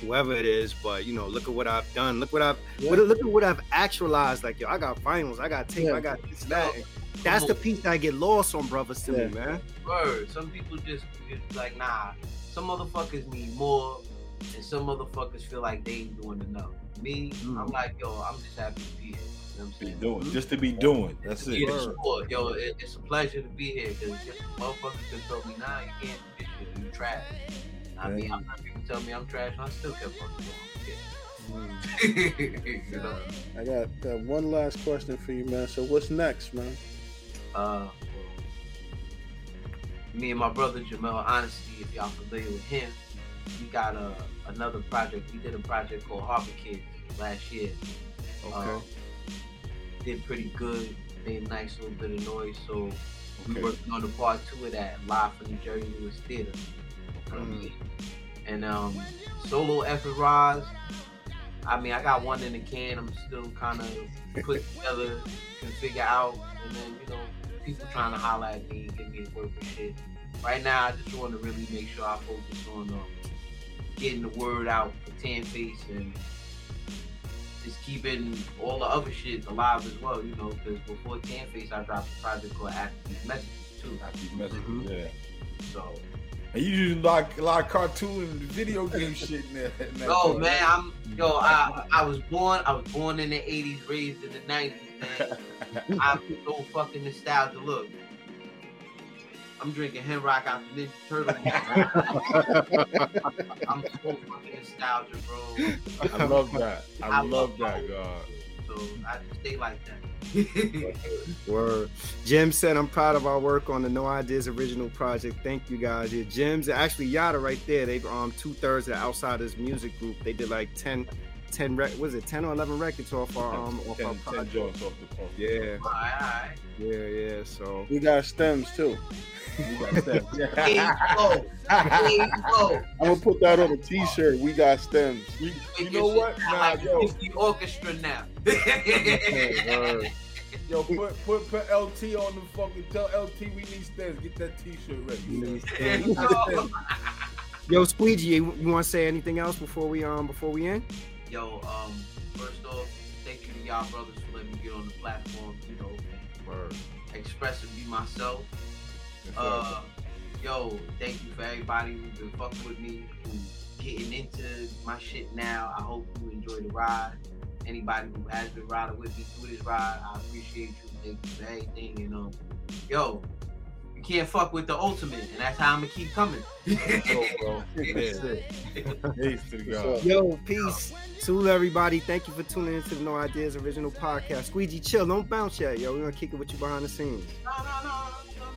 whoever it is, but you know, look at what I've done. Look what I've Yeah. look at what I've actualized. Like, yo, I got finals, I got tape, Yeah. I got this and that. And that's the piece that I get lost on, brothers to Yeah. me, man. Word. Some people just like, nah. Some motherfuckers need more, and some motherfuckers feel like they ain't doing enough. Me, Mm. I'm like, yo, I'm just happy to be here. You know what I'm saying? doing just to be doing. That's it. Yeah, sure. Yo, it, it's a pleasure to be here because just motherfuckers can tell me, nah, you can't do this shit. You trash. I mean, I'm not people tell me I'm trash, and I still kept fucking going. Yeah. you know. I got, got one last question for you, man. So what's next, man? Uh, me and my brother Jamel Honesty, if y'all familiar with him, we got a another project. We did a project called Harbor Kids last year. Okay. Um, did pretty good, made a nice little bit of noise. So we Okay. working on the part two of that live from the Jerry Lewis Theater. Mm. And um, solo effort rise. I mean, I got one in the can. I'm still kind of put together, can figure out, and then you know, people trying to holler at me, give me the work and shit. Right now, I just want to really make sure I focus on um, getting the word out for Tanface and just keeping all the other shit alive as well. You know, because before Tanface, I dropped a project called After These Messages too. These messages, Mhm. yeah. So And you using like a lot of cartoon and video game shit in there. in that Oh man, I'm yo. I I was born. I was born in the '80s, raised in the '90s. Man, I'm so fucking nostalgic. Look, I'm drinking Henrock out the Ninja Turtle. I'm so fucking nostalgic, bro. I love that. I, I love love that, God. So I just stay like that. Word. Jim said, I'm proud of our work on the No Ideas original project. Thank you guys. Yeah, Jim's actually Yada right there. They um two thirds of the Outsiders music group. They did like 10, 10 rec- was it 10 or 11 records off our um off our 10, 10 joints off the off the- Yeah, all right, all right. yeah, yeah. So We got stems too. You got that. There go. There go. I'm gonna put that on a T-shirt. We got stems. You, you know what? shit Nah, like yo, a Disney orchestra now. word. yo, put put put LT on the fucking. Tell LT we need stems. Get that T-shirt ready. There you go. Yo, Squeegie, you, you want to say anything else before we um before we end? Yo, um, first off, thank you to y'all brothers for letting me get on the platform, you know, Word. express and be myself. Uh, yo, thank you for everybody who's been fucking with me, who's getting into my shit now. I hope you enjoy the ride. Anybody who has been riding with me through this ride, I appreciate you. Thank you for everything. And um, yo, you can't fuck with the ultimate, and that's how I'm gonna keep coming. Yo, Peace to. Yo, peace. To everybody, thank you for tuning into the No Ideas original podcast. Squeegie, chill, don't bounce yet, yo. We're gonna kick it with you behind the scenes. No, no, no,